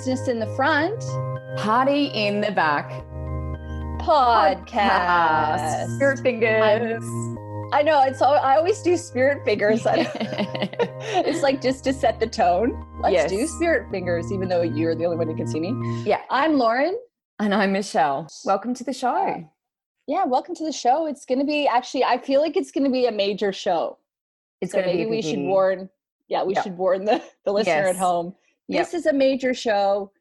business in the front, party in the back. Podcast. Spirit fingers. I know it's all, I always do spirit fingers. it's like just to set the tone. Let's Yes. do spirit fingers, even though you're the only one who can see me. Yeah. I'm Lauren. and I'm Michelle. Welcome to the show. Yeah, welcome to the show. It's going to be actually, I feel like it's going to be a major show. It's So going to be maybe we should warn. Yeah, we Yep. should warn the, the listener at home. Yep. This is a major show,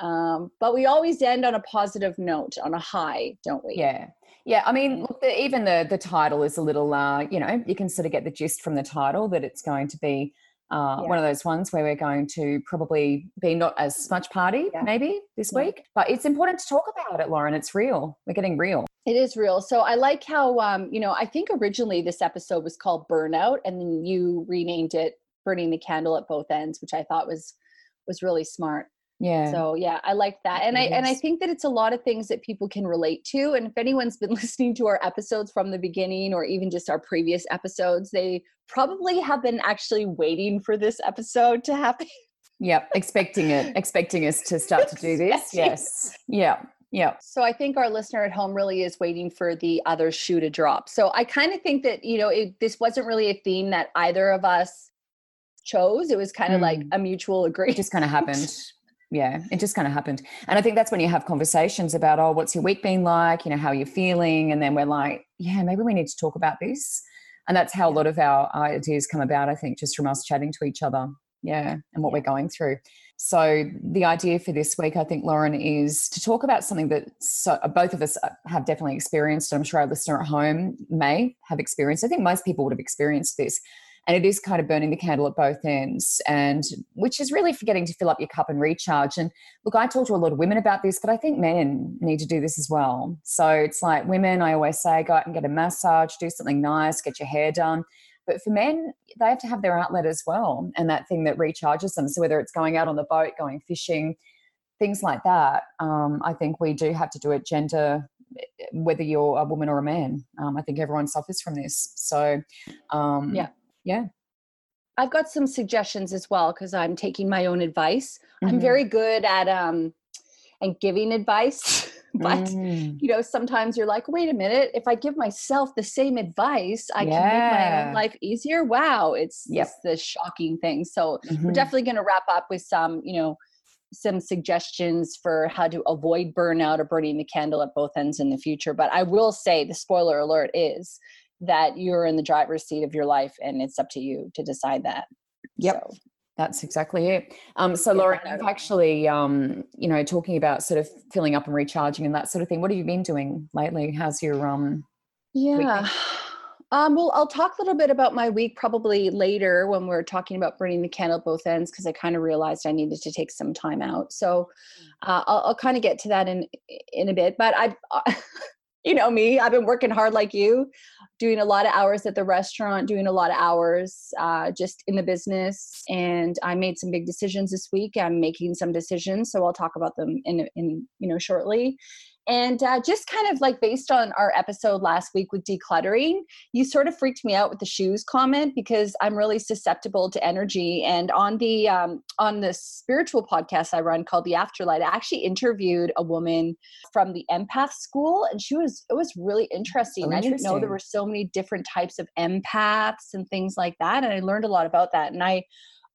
um, but we always end on a positive note, on a high, don't we? Yeah. Yeah, I mean, look, the, even the the title is a little, uh, you know, you can sort of get the gist from the title that it's going to be uh, Yeah. one of those ones where we're going to probably be not as much party, Yeah. maybe this Yeah. week, but it's important to talk about it, Lauren. It's real. We're getting real. It is real. So I like how, um, you know, I think originally this episode was called Burnout, and then you renamed it "Burning the Candle at Both Ends," which I thought was was really smart. Yeah. So yeah, I like that, and I and I think that it's a lot of things that people can relate to. And if anyone's been listening to our episodes from the beginning, or even just our previous episodes, they probably have been actually waiting for this episode to happen. Yep. Expecting it, expecting us to start to do this. Yes. Yeah. Yeah. So I think our listener at home really is waiting for the other shoe to drop. So I kind of think that you know it, this wasn't really a theme that either of us chose. It was kind of like Mm. a mutual it agreement. just kind of happened. Yeah, it just kind of happened. And I think that's when you have conversations about, oh, what's your week been like? You know, how are you feeling? And then we're like, yeah, maybe we need to talk about this. And that's how a lot of our ideas come about, I think, just from us chatting to each other. Yeah, and what Yeah. we're going through. So the idea for this week, I think, Lauren, is to talk about something that so, both of us uh, have definitely experienced. and I'm sure our listener at home may have experienced. I think most people would have experienced this and it is kind of burning the candle at both ends and which is really forgetting to fill up your cup and recharge. And look i talk to a lot of women about this but i think men need to do this as well. So it's like women i always say go out and get a massage do something nice get your hair done. But for men they have to have their outlet as well and that thing that recharges them. So whether it's going out on the boat going fishing things like that um, i think we do have to do it gender whether you're a woman or a man. Um, i think everyone suffers from this. So um, Yeah. Yeah I've got some suggestions as well because I'm taking my own advice. I'm Mhm. very good at um and giving advice, but Mm. you know sometimes you're like, wait a minute, if I give myself the same advice, I can make my own life easier. Wow, it's Yep. it's the shocking thing. So we're Mhm. definitely going to wrap up with some, you know, some suggestions for how to avoid burnout or burning the candle at both ends in the future. But I will say the spoiler alert is that you're in the driver's seat of your life and it's up to you to decide that. Yep. So, That's exactly it. Um, so, Lauren, that out you've of the way. actually, um, you know, talking about sort of filling up and recharging and that sort of thing. What have you been doing lately? How's your um? yeah. Um, well, I'll talk a little bit about my week probably later when we're talking about burning the candle at both ends because I kind of realized I needed to take some time out. So uh, I'll, I'll kind of get to that in in a bit. But I, you know me, I've been working hard like you, doing a lot of hours at the restaurant, doing a lot of hours uh, just in the business, and I made some big decisions this week. I'm making some decisions, so I'll talk about them in in you know shortly. And uh, just kind of like based on our episode last week with decluttering, you sort of freaked me out with the shoes comment because I'm really susceptible to energy. And on the um, on the spiritual podcast I run called The Afterlight, I actually interviewed a woman from the empath school, and she was it was really interesting. Oh, I didn't know there were so many different types of empaths and things like that, and I learned a lot about that. And I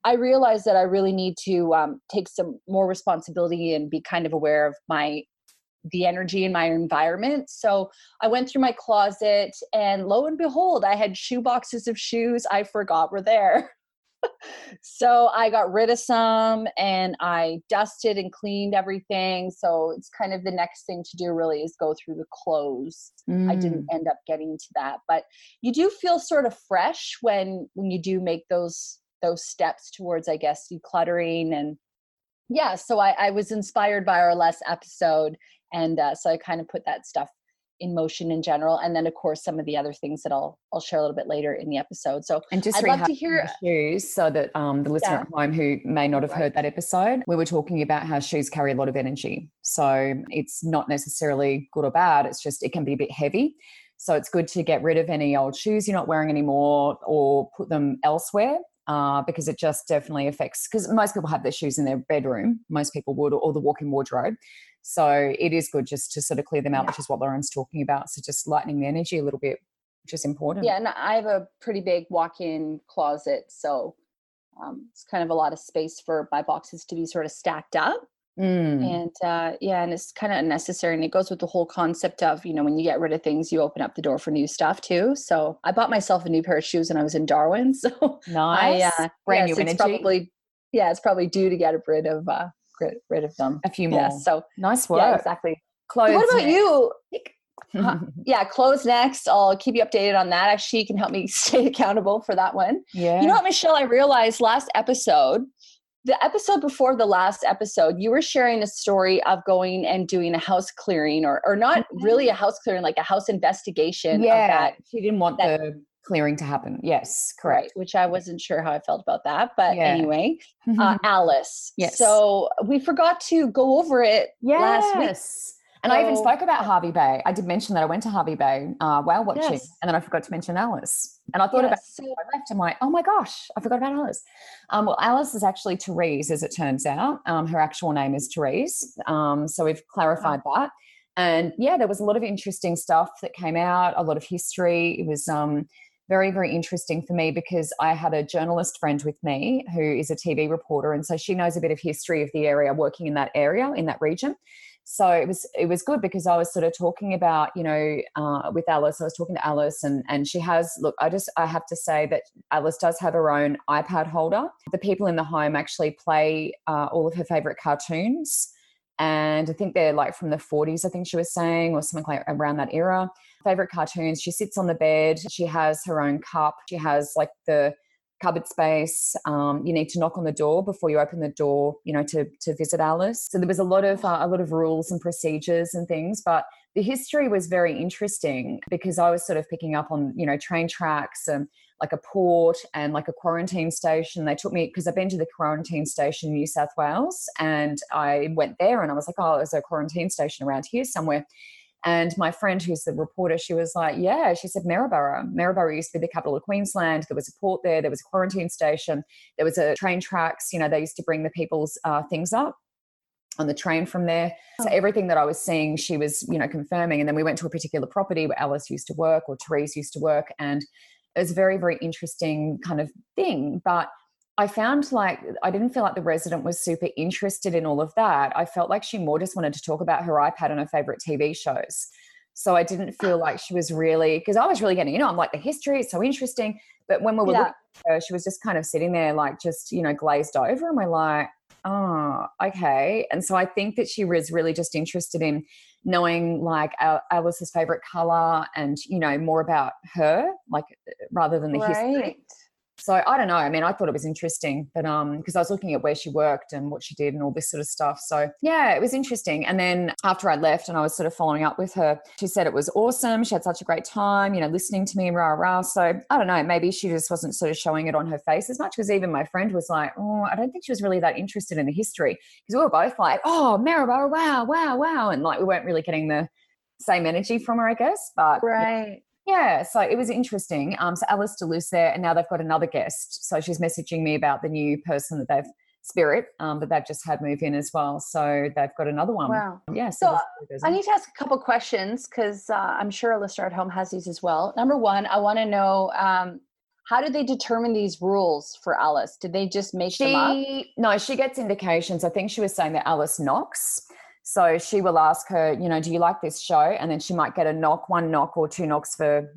I realized that I really need to um, take some more responsibility and be kind of aware of my the energy in my environment. So I went through my closet and lo and behold, I had shoe boxes of shoes I forgot were there. so I got rid of some and I dusted and cleaned everything. So it's kind of the next thing to do really is go through the clothes. I Mm. didn't end up getting to that, but you do feel sort of fresh when when you do make those those steps towards I guess decluttering and yeah, so I, I was inspired by our last episode and uh, so I kind of put that stuff in motion in general, and then of course some of the other things that I'll I'll share a little bit later in the episode. So And just I'd love to hear- shoes so that um, the listener Yeah. at home who may not have heard that episode, we were talking about how shoes carry a lot of energy. So it's not necessarily good or bad. It's just it can be a bit heavy. So it's good to get rid of any old shoes you're not wearing anymore or put them elsewhere uh, because it just definitely affects. Because most people have their shoes in their bedroom, most people would, or the walk-in wardrobe. So it is good just to sort of clear them out, yeah. which is what Lauren's talking about. So just lightening the energy a little bit, which is important. Yeah, and I have a pretty big walk-in closet, so um, it's kind of a lot of space for my boxes to be sort of stacked up. Mm. And uh, yeah, and it's kind of unnecessary. And it goes with the whole concept of, you know, when you get rid of things, you open up the door for new stuff too. So I bought myself a new pair of shoes when I was in Darwin. So nice. I, uh, Brand yes, new energy. Probably, yeah, it's probably due to get rid of, uh, rid, rid of them. A few more. Yeah, so nice work. Yeah, exactly. Clothes. So what about you? uh, yeah, close next. I'll keep you updated on that. Actually, you can help me stay accountable for that one. Yeah. You know what, Michelle? I realized last episode the episode before the last episode, you were sharing a story of going and doing a house clearing, or or not mm-hmm. really a house clearing, like a house investigation. Yeah, she didn't want that, the clearing to happen. Yes, correct. Right, which I wasn't sure how I felt about that, but yeah. anyway, uh, Alice. Yes. So we forgot to go over it yes. last week. And so, I even spoke about Hervey Bay. I did mention that I went to Hervey Bay uh, while watching, yes. and then I forgot to mention Alice. And I thought yes. about so, I left. I'm like, oh my gosh, I forgot about Alice. Um, well, Alice is actually Therese, as it turns out. Um, her actual name is Therese. Um, so we've clarified wow. that. And yeah, there was a lot of interesting stuff that came out, a lot of history. It was um, very, very interesting for me because I had a journalist friend with me who is a TV reporter. And so she knows a bit of history of the area, working in that area, in that region so it was it was good because I was sort of talking about you know uh, with Alice. I was talking to Alice, and and she has look. I just I have to say that Alice does have her own iPad holder. The people in the home actually play uh, all of her favorite cartoons, and I think they're like from the 40s. I think she was saying, or something like around that era. Favorite cartoons. She sits on the bed. She has her own cup. She has like the cupboard space. Um, you need to knock on the door before you open the door, you know, to to visit Alice. So there was a lot of uh, a lot of rules and procedures and things, but the history was very interesting because I was sort of picking up on you know train tracks and like a port and like a quarantine station. They took me because I've been to the quarantine station in New South Wales and I went there and I was like, oh, there's a quarantine station around here somewhere. And my friend, who's the reporter, she was like, Yeah, she said Maryborough. Maryborough used to be the capital of Queensland. There was a port there, there was a quarantine station, there was a train tracks. You know, they used to bring the people's uh, things up on the train from there. So oh. everything that I was seeing, she was, you know, confirming. And then we went to a particular property where Alice used to work or Therese used to work. And it was a very, very interesting kind of thing. But I found like I didn't feel like the resident was super interested in all of that. I felt like she more just wanted to talk about her iPad and her favorite TV shows. So I didn't feel like she was really because I was really getting, you know, I'm like the history is so interesting. But when we were yeah. looking at her, she was just kind of sitting there like just, you know, glazed over. And we're like, oh, okay. And so I think that she was really just interested in knowing like Alice's favorite color and, you know, more about her, like rather than the right. history so I don't know. I mean, I thought it was interesting, but um, because I was looking at where she worked and what she did and all this sort of stuff. So yeah, it was interesting. And then after I left and I was sort of following up with her, she said it was awesome. She had such a great time, you know, listening to me, rah rah. So I don't know. Maybe she just wasn't sort of showing it on her face as much because even my friend was like, oh, I don't think she was really that interested in the history because we were both like, oh, Maryborough, wow, wow, wow, and like we weren't really getting the same energy from her, I guess. But right. Yeah, so it was interesting. Um, so Alice Deleuze there, and now they've got another guest. So she's messaging me about the new person that they've Spirit, um, but they've just had move in as well. So they've got another one. Wow. Yeah. So, so I need to ask a couple questions because uh, I'm sure a listener at home has these as well. Number one, I want to know um, how did they determine these rules for Alice? Did they just make she, them up? No, she gets indications. I think she was saying that Alice knocks. So she will ask her, you know, do you like this show? And then she might get a knock, one knock or two knocks for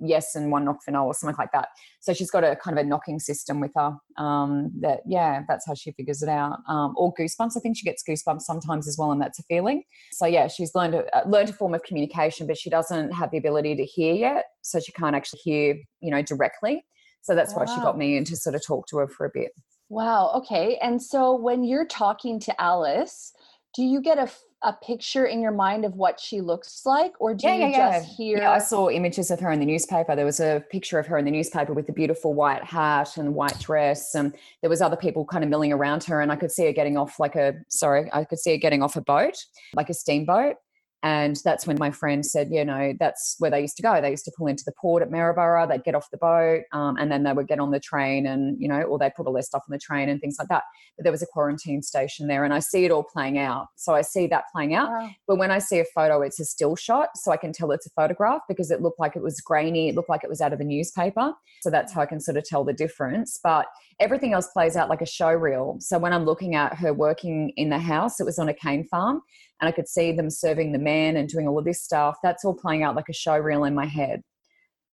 yes and one knock for no or something like that. So she's got a kind of a knocking system with her. Um, that yeah, that's how she figures it out. Um, or goosebumps. I think she gets goosebumps sometimes as well, and that's a feeling. So yeah, she's learned a, uh, learned a form of communication, but she doesn't have the ability to hear yet, so she can't actually hear, you know, directly. So that's wow. why she got me in to sort of talk to her for a bit. Wow. Okay. And so when you're talking to Alice, do you get a, a picture in your mind of what she looks like or do yeah, you yeah, just yeah. hear yeah, i saw images of her in the newspaper there was a picture of her in the newspaper with the beautiful white hat and white dress and there was other people kind of milling around her and i could see her getting off like a sorry i could see her getting off a boat like a steamboat And that's when my friend said, you know, that's where they used to go. They used to pull into the port at Maryborough, they'd get off the boat, um, and then they would get on the train and, you know, or they'd put all their stuff on the train and things like that. But there was a quarantine station there, and I see it all playing out. So I see that playing out. Wow. But when I see a photo, it's a still shot. So I can tell it's a photograph because it looked like it was grainy, it looked like it was out of a newspaper. So that's how I can sort of tell the difference. But everything else plays out like a show reel. So when I'm looking at her working in the house, it was on a cane farm and I could see them serving the man and doing all of this stuff. That's all playing out like a show reel in my head.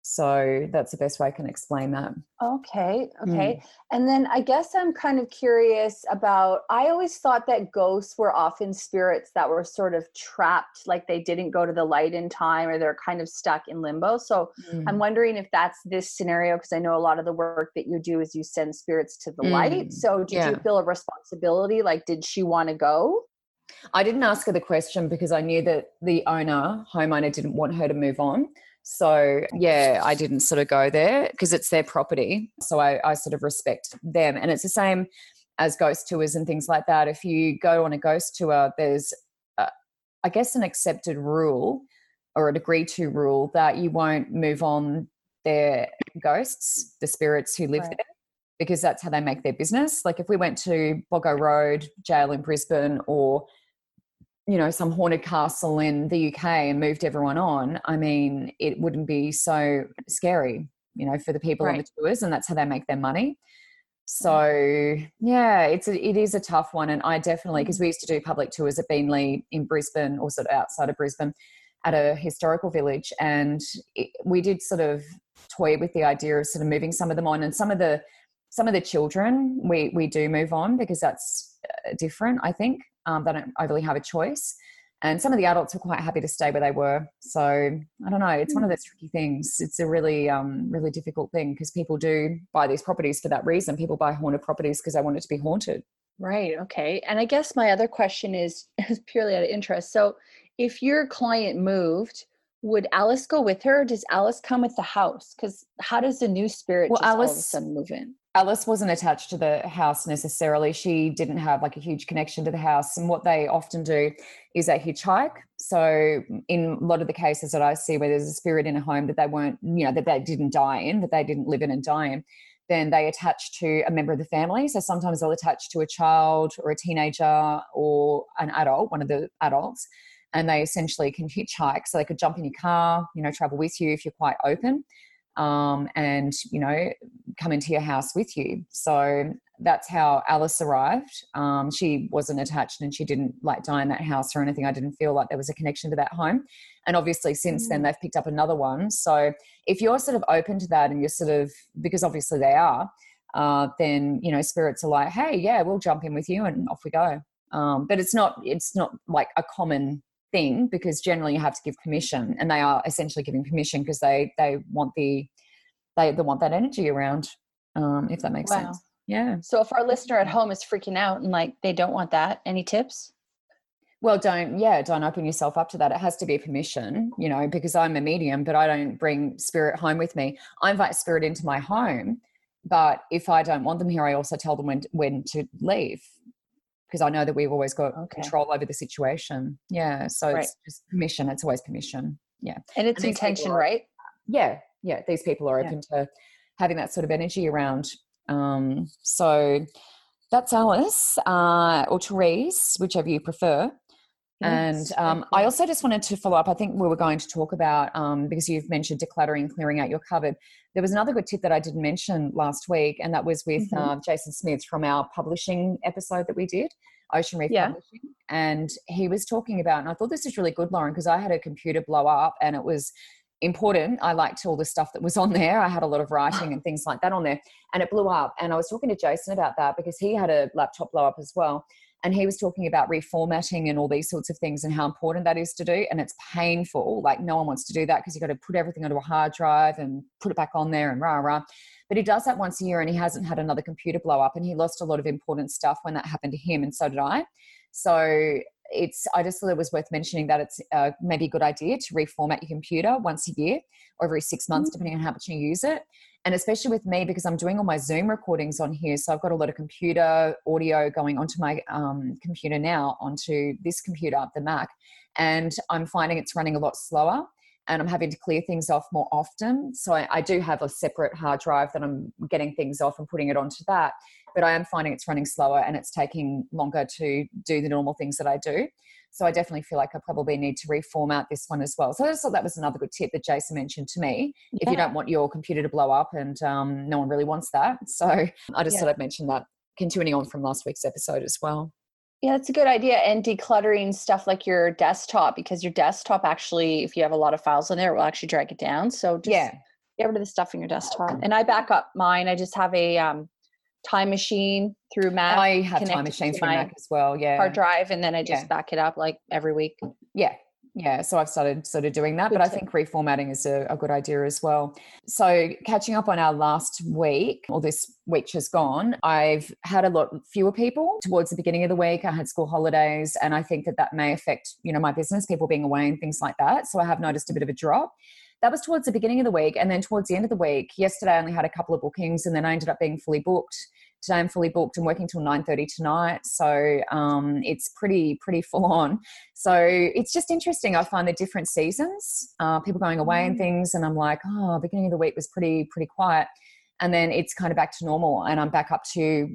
So that's the best way I can explain that. Okay. Okay. Mm. And then I guess I'm kind of curious about I always thought that ghosts were often spirits that were sort of trapped, like they didn't go to the light in time or they're kind of stuck in limbo. So mm. I'm wondering if that's this scenario because I know a lot of the work that you do is you send spirits to the mm. light. So did yeah. you feel a responsibility? Like, did she want to go? I didn't ask her the question because I knew that the owner, homeowner, didn't want her to move on. So yeah, I didn't sort of go there because it's their property. So I, I sort of respect them. And it's the same as ghost tours and things like that. If you go on a ghost tour, there's, uh, I guess, an accepted rule or an agreed to rule that you won't move on their ghosts, the spirits who live right. there, because that's how they make their business. Like if we went to Bogo Road jail in Brisbane or you know some haunted castle in the UK and moved everyone on, I mean, it wouldn't be so scary, you know, for the people right. on the tours, and that's how they make their money. So yeah, it's a, it is a tough one, and I definitely mm. because we used to do public tours at Beenleigh in Brisbane, or sort of outside of Brisbane, at a historical village, and it, we did sort of toy with the idea of sort of moving some of them on, and some of the some of the children we we do move on because that's uh, different. I think um, they don't overly have a choice. And some of the adults were quite happy to stay where they were. So I don't know. It's one of hmm. those tricky things. It's a really, um, really difficult thing because people do buy these properties for that reason. People buy haunted properties because they want it to be haunted. Right. Okay. And I guess my other question is, is purely out of interest. So if your client moved, would Alice go with her? does Alice come with the house? Because how does the new spirit well, Alice, all of a sudden move in? Alice wasn't attached to the house necessarily. She didn't have like a huge connection to the house. And what they often do is they hitchhike. So in a lot of the cases that I see where there's a spirit in a home that they weren't, you know, that they didn't die in, that they didn't live in and die in, then they attach to a member of the family. So sometimes they'll attach to a child or a teenager or an adult, one of the adults, and they essentially can hitchhike. So they could jump in your car, you know, travel with you if you're quite open um, and you know come into your house with you. So that's how alice arrived. Um, she wasn't attached and she didn't like die in that house or anything. I didn't feel like there was a connection to that home. And obviously since mm. then they've picked up another one. So if you're sort of open to that and you're sort of because obviously they are uh, then you know spirits are like hey yeah we'll jump in with you and off we go. Um, but it's not it's not like a common thing because generally you have to give permission and they are essentially giving permission because they they want the they, they want that energy around um, if that makes wow. sense. Yeah. So if our listener at home is freaking out and like they don't want that any tips? Well don't yeah don't open yourself up to that. It has to be permission you know because i'm a medium but i don't bring spirit home with me. I invite spirit into my home but if i don't want them here i also tell them when when to leave because I know that we've always got okay. control over the situation. Yeah. So right. it's just permission. It's always permission. Yeah. And it's and intention, are, right? Yeah. Yeah. These people are open yeah. to having that sort of energy around. Um, so that's Alice uh, or Therese, whichever you prefer. Yes, and um, I also just wanted to follow up. I think we were going to talk about um, because you've mentioned decluttering, clearing out your cupboard. There was another good tip that I didn't mention last week, and that was with mm-hmm. uh, Jason Smith from our publishing episode that we did, Ocean Reef yeah. Publishing. And he was talking about, and I thought this is really good, Lauren, because I had a computer blow up and it was important. I liked all the stuff that was on there. I had a lot of writing and things like that on there, and it blew up. And I was talking to Jason about that because he had a laptop blow up as well and he was talking about reformatting and all these sorts of things and how important that is to do and it's painful. Like no one wants to do that because you've got to put everything onto a hard drive and put it back on there and rah rah. But he does that once a year and he hasn't had another computer blow up and he lost a lot of important stuff when that happened to him and so did i. So it's I just thought it was worth mentioning that it's uh, maybe a good idea to reformat your computer once a year or every six months, mm-hmm. depending on how much you use it. And especially with me, because I'm doing all my Zoom recordings on here, so I've got a lot of computer audio going onto my um, computer now, onto this computer, the Mac, and I'm finding it's running a lot slower and I'm having to clear things off more often. So I, I, do have a separate hard drive that I'm getting things off and putting it onto that. But I am finding it's running slower and it's taking longer to do the normal things that I do. So I definitely feel like I probably need to reformat this one as well. So I just thought that was another good tip that Jason mentioned to me. Yeah. If you don't want your computer to blow up, and um, no one really wants that, so I just yeah. thought I'd mention that. Continuing on from last week's episode as well. Yeah, that's a good idea. And decluttering stuff like your desktop, because your desktop actually, if you have a lot of files in there, it will actually drag it down. So just yeah. get rid of the stuff in your desktop. And I back up mine. I just have a um, time machine through Mac. I have time machine through Mac as well. Yeah. Hard drive. And then I just yeah. back it up like every week. Yeah yeah so i've started sort of doing that good but i think reformatting is a, a, good idea as well so catching up on our last week or this week has gone i've had a lot fewer people towards the beginning of the week i had school holidays and i think that that may affect you know my business people being away and things like that so i have noticed a bit of a drop that was towards the beginning of the week and then towards the end of the week yesterday i only had a couple of bookings and then i ended up being fully booked today I'm fully booked and working till 9:30 tonight. So um, it's pretty pretty full on. So it's just interesting. I find the different seasons, uh, people going away mm. and things, and I'm like, oh, beginning of the week was pretty pretty quiet, and then it's kind of back to normal, and I'm back up to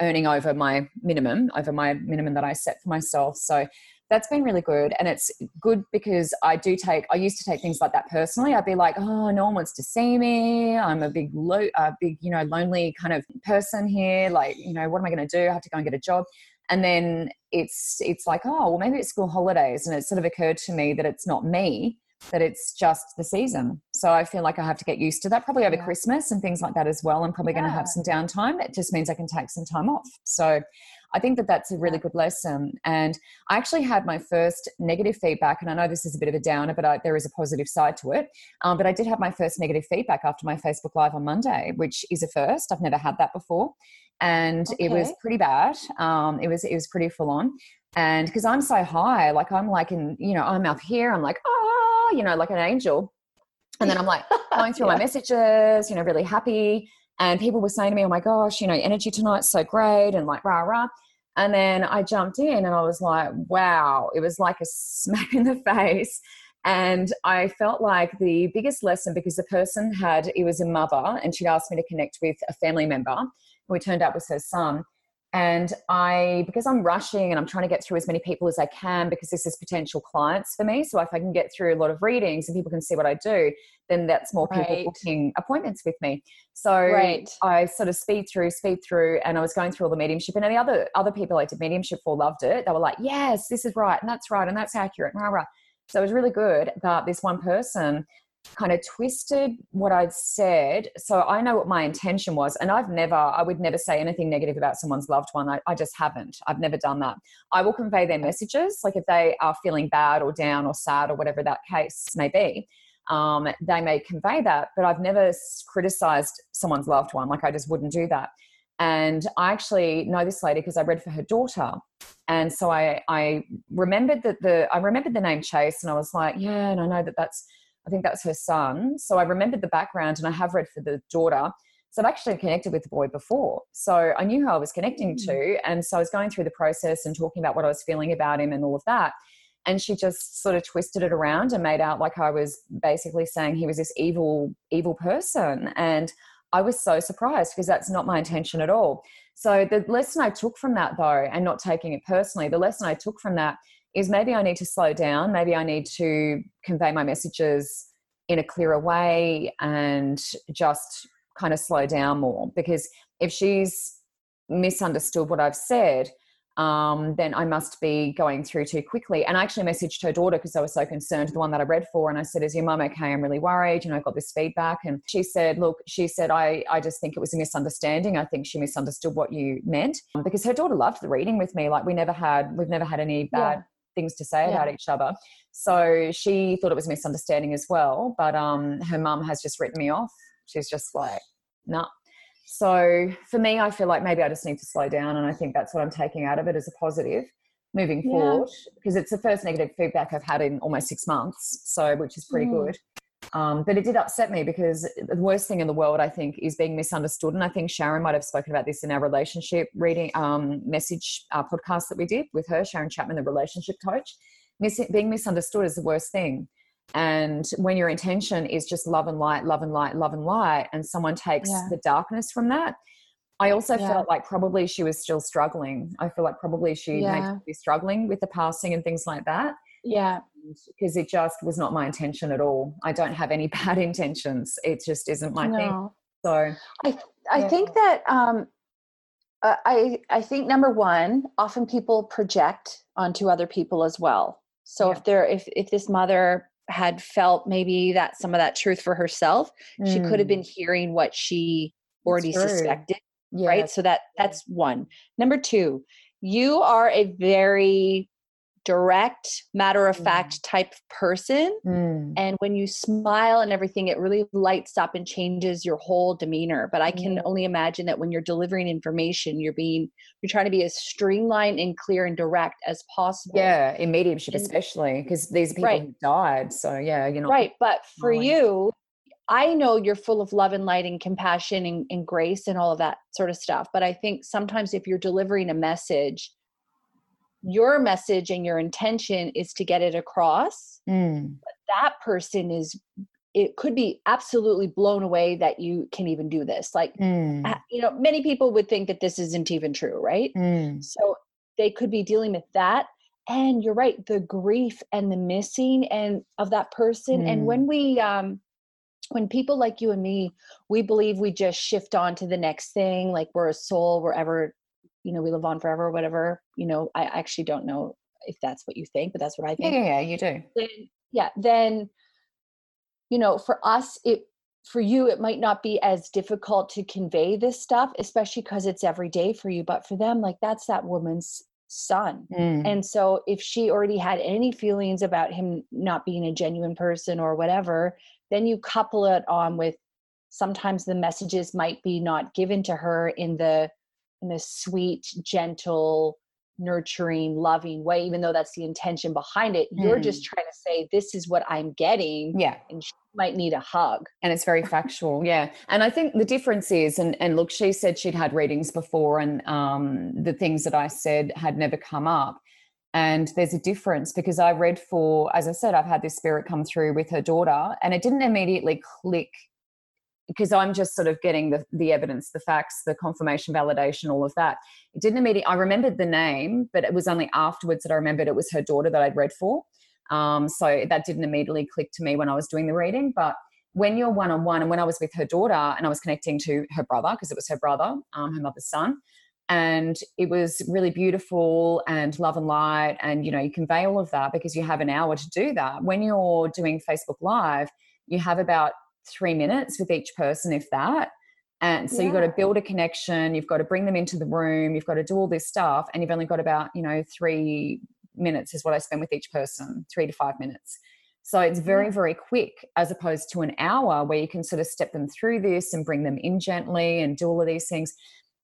earning over my minimum, over my minimum that I set for myself. So that's been really good and it's good because i do take i used to take things like that personally. I'd be like oh no one wants to see me. I'm a big low a big you know lonely kind of person here. Like you know what am i going to do? I have to go and get a job. And then it's it's like oh well maybe it's school holidays. And it sort of occurred to me that it's not me that it's just the season. So i feel like i have to get used to that probably over yeah. christmas and things like that as well. I'm probably yeah. going to have some downtime. It just means i can take some time off. So I think that that's a really good lesson. And I actually had my first negative feedback, and I know this is a bit of a downer, but I, there is a positive side to it. Um, but I did have my first negative feedback after my Facebook Live on Monday, which is a first. I've never had that before, and okay. it was pretty bad. Um, it was it was pretty full on, and because I'm so high, like I'm like in you know I'm up here, I'm like ah, you know, like an angel. And then I'm like going through yeah. my messages, you know, really happy. And people were saying to me, oh my gosh, you know, energy tonight's so great and like rah rah. And then I jumped in and I was like, wow, it was like a smack in the face. And I felt like the biggest lesson because the person had, it was a mother and she'd asked me to connect with a family member who turned out was her son. And I, because I'm rushing and I'm trying to get through as many people as I can because this is potential clients for me. So if I can get through a lot of readings and people can see what I do, then that's more people right. booking appointments with me. So right. I sort of speed through, speed through, and I was going through all the mediumship. And the other other people I did mediumship for loved it. They were like, "Yes, this is right, and that's right, and that's accurate." Rah, rah. So it was really good. But this one person kind of twisted what I'd said. So I know what my intention was. And I've never, I would never say anything negative about someone's loved one. I, I, just haven't. I've never done that. I will convey their messages. Like if they are feeling bad or down or sad or whatever that case may be, um, they may convey that. But I've never criticized someone's loved one. Like I just wouldn't do that. And I actually know this lady because I read for her daughter. And so I, I remembered that the, I remembered the name Chase and I was like, yeah, and I know that that's, I think that's her son. So I remembered the background and I have read for the daughter. So I've actually connected with the boy before. So I knew who I was connecting mm. to. And so I was going through the process and talking about what I was feeling about him and all of that. And she just sort of twisted it around and made out like I was basically saying he was this evil, evil person. And I was so surprised because that's not my intention at all. So the lesson I took from that though, and not taking it personally, the lesson I took from that is maybe I need to slow down. Maybe I need to convey my messages in a clearer way and just kind of slow down more. Because if she's misunderstood what I've said, um, then I must be going through too quickly. And I actually messaged her daughter because I was so concerned, the one that I read for, and I said, Is your mum okay? I'm really worried. You know, I got this feedback. And she said, Look, she said, I, I just think it was a misunderstanding. I think she misunderstood what you meant because her daughter loved the reading with me. Like we never had, we've never had any bad. Yeah things to say yeah. about each other. So she thought it was a misunderstanding as well. But um, her mum has just written me off. She's just like, nah. So for me, I feel like maybe I just need to slow down. And I think that's what I'm taking out of it as a positive. moving Yeah. forward because it's the first negative feedback I've had in almost six months. So, which is pretty Mm. good. Um, but it did upset me because the worst thing in the world, I think, is being misunderstood. And I think Sharon might have spoken about this in our relationship reading um, message uh, podcast that we did with her, Sharon Chapman, the relationship coach. Mis- being misunderstood is the worst thing. And when your intention is just love and light, love and light, love and light, and someone takes Yeah. the darkness from that, I also Yeah. felt like probably she was still struggling. I feel like probably she Yeah. may be struggling with the passing and things like that Yeah. because it just was not my intention at all. I don't have any bad intentions. It just isn't my thing. So I Yeah. think that um, uh, I I think number one, often people project onto other people as well. So Yeah. if they're if if this mother had felt maybe that some of that truth for herself, she could have mm, been hearing what she already suspected, yeah, right? So that that's one. Number two, you are a very direct, matter of fact type person. mm, And when you smile and everything, it really lights up and changes your whole demeanor. But I can Yeah. only imagine that when you're delivering information, you're being, you're trying to be as streamlined and clear and direct as possible. yeah, in mediumship And- especially because these people Right. died. So yeah, you know. Right. But for smiling. you, I know you're full of love and light and compassion and, and grace and all of that sort of stuff. But I think sometimes if you're delivering a message, your message and your intention is to get it across. Mm, that person is it could be absolutely blown away that you can even do this like mm, you know many people would think that this isn't even true right mm, so they could be dealing with that and you're right the grief and the missing and of that person and Mm. when we um when people like you and me we believe we just shift on to the next thing like we're a soul wherever you know we live on forever or whatever you know i actually don't know if that's what you think but that's what i yeah, think. yeah, yeah, you do. then yeah then you know for us it for you it might not be as difficult to convey this stuff especially because it's every day for you but for them like that's that woman's son. Mm, and so if she already had any feelings about him not being a genuine person or whatever then you couple it on with sometimes the messages might be not given to her in the in the sweet gentle nurturing loving way even though that's the intention behind it you're just trying to say this is what i'm getting yeah. and she might need a hug. And it's very factual yeah. And i think the difference is and and look she said she'd had readings before and um the things that i said had never come up. And there's a difference because i read for as i said i've had this spirit come through with her daughter and it didn't immediately click because i'm just sort of getting the the evidence the facts the confirmation validation all of that it didn't immediately i remembered the name but it was only afterwards that i remembered it was her daughter that i'd read for um, so that didn't immediately click to me when I was doing the reading. But when you're one on one, and when I was with her daughter and I was connecting to her brother, because it was her brother, um, her mother's son, and it was really beautiful and love and light. And, you know, you convey all of that because you have an hour to do that. When you're doing Facebook Live, you have about three minutes with each person, if that. And so you've got to build a connection, you've got to bring them into the room, you've got to do all this stuff, and you've only got about, you know, three minutes is what I spend with each person, three to five minutes. So it's very, mm-hmm. very quick as opposed to an hour where you can sort of step them through this and bring them in gently and do all of these things.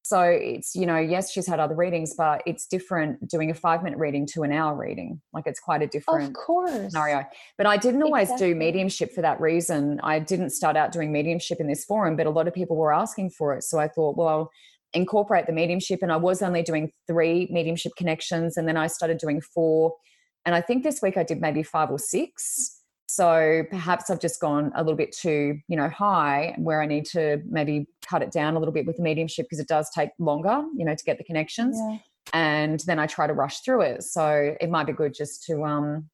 So it's, you know, yes, she's had other readings, but it's different doing a five minute reading to an hour reading. Like it's quite a different of course scenario. But I didn't always Exactly. do mediumship for that reason. I didn't start out doing mediumship in this forum, but a lot of people were asking for it. So I thought, well, I'll incorporate the mediumship. And I was only doing three mediumship connections. And then I started doing four. And I think this week I did maybe five or six. So perhaps I've just gone a little bit too, you know, high where I need to maybe cut it down a little bit with the mediumship because it does take longer, you know, to get the connections yeah. and then I try to rush through it. So it might be good just to um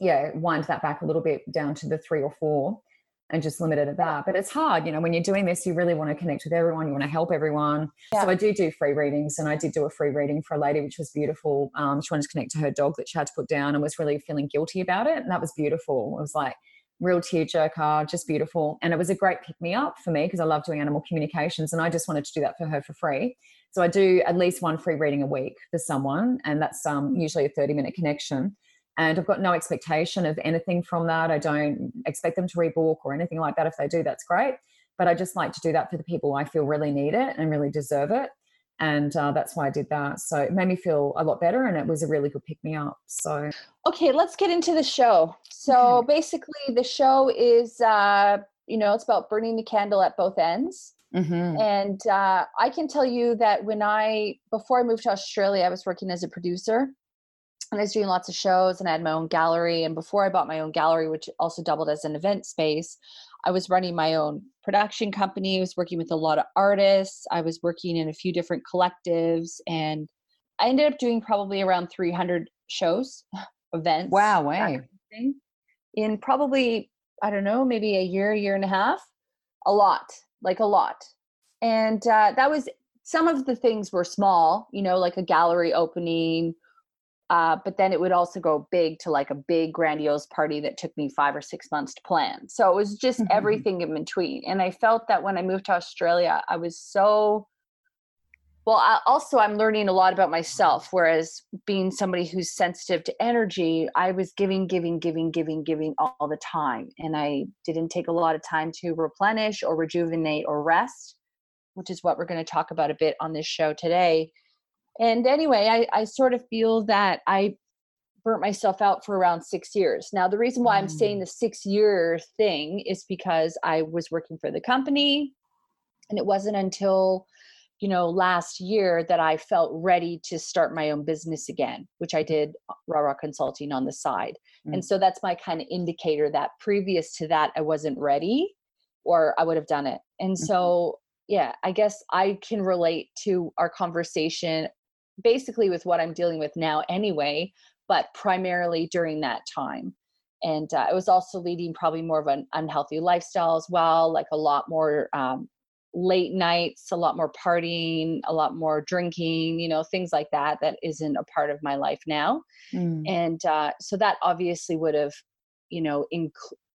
yeah, wind that back a little bit down to the three or four and just limit it at that. But it's hard, you know, when you're doing this, you really want to connect with everyone, you want to help everyone. Yeah. So I do do free readings and I did do a free reading for a lady, which was beautiful. Um, she wanted to connect to her dog that she had to put down and was really feeling guilty about it. And that was beautiful. It was like real tearjerker, just beautiful. And it was a great pick me up for me because I love doing animal communications and I just wanted to do that for her for free. So I do at least one free reading a week for someone, and that's um, usually a 30 minute connection. And I've got no expectation of anything from that. I don't expect them to rebook or anything like that. If they do, that's great. But I just like to do that for the people I feel really need it and really deserve it. and uh, that's why I did that. So it made me feel a lot better, and it was a really good pick me up. So okay, let's get into the show. So okay. basically, the show is uh, you know it's about burning the candle at both ends. Mm-hmm. And uh, I can tell you that when I before I moved to Australia, I was working as a producer, and I was doing lots of shows, and I had my own gallery. And before I bought my own gallery, which also doubled as an event space, I was running my own production company. I was working with a lot of artists. I was working in a few different collectives, and I ended up doing probably around 300 shows, events. Wow, way. In probably, I don't know, maybe a year, year and a half. A lot, like a lot. And uh, that was some of the things were small, you know, like a gallery opening uh, but then it would also go big to like a big grandiose party that took me five or six months to plan. So it was just mm-hmm. everything in between. And I felt that when I moved to Australia, I was so well I, also i'm learning a lot about myself whereas being somebody who's sensitive to energy i was giving giving giving giving giving all the time and i didn't take a lot of time to replenish or rejuvenate or rest which is what we're going to talk about a bit on this show today and anyway, I, I sort of feel that I burnt myself out for around six years. Now, the reason why I'm saying mm. the six year thing is because I was working for the company. And it wasn't until, you know, last year that I felt ready to start my own business again, which I did uh, raw raw consulting on the side. Mm. And so that's my kind of indicator that previous to that, I wasn't ready or I would have done it. And mm-hmm. so, yeah, I guess I can relate to our conversation basically with what I'm dealing with now anyway, but primarily during that time. And uh, I was also leading probably more of an unhealthy lifestyle as well, like a lot more um, late nights, a lot more partying, a lot more drinking, you know, things like that, that isn't a part of my life now. Mm. And uh, so that obviously would have, you know, inc-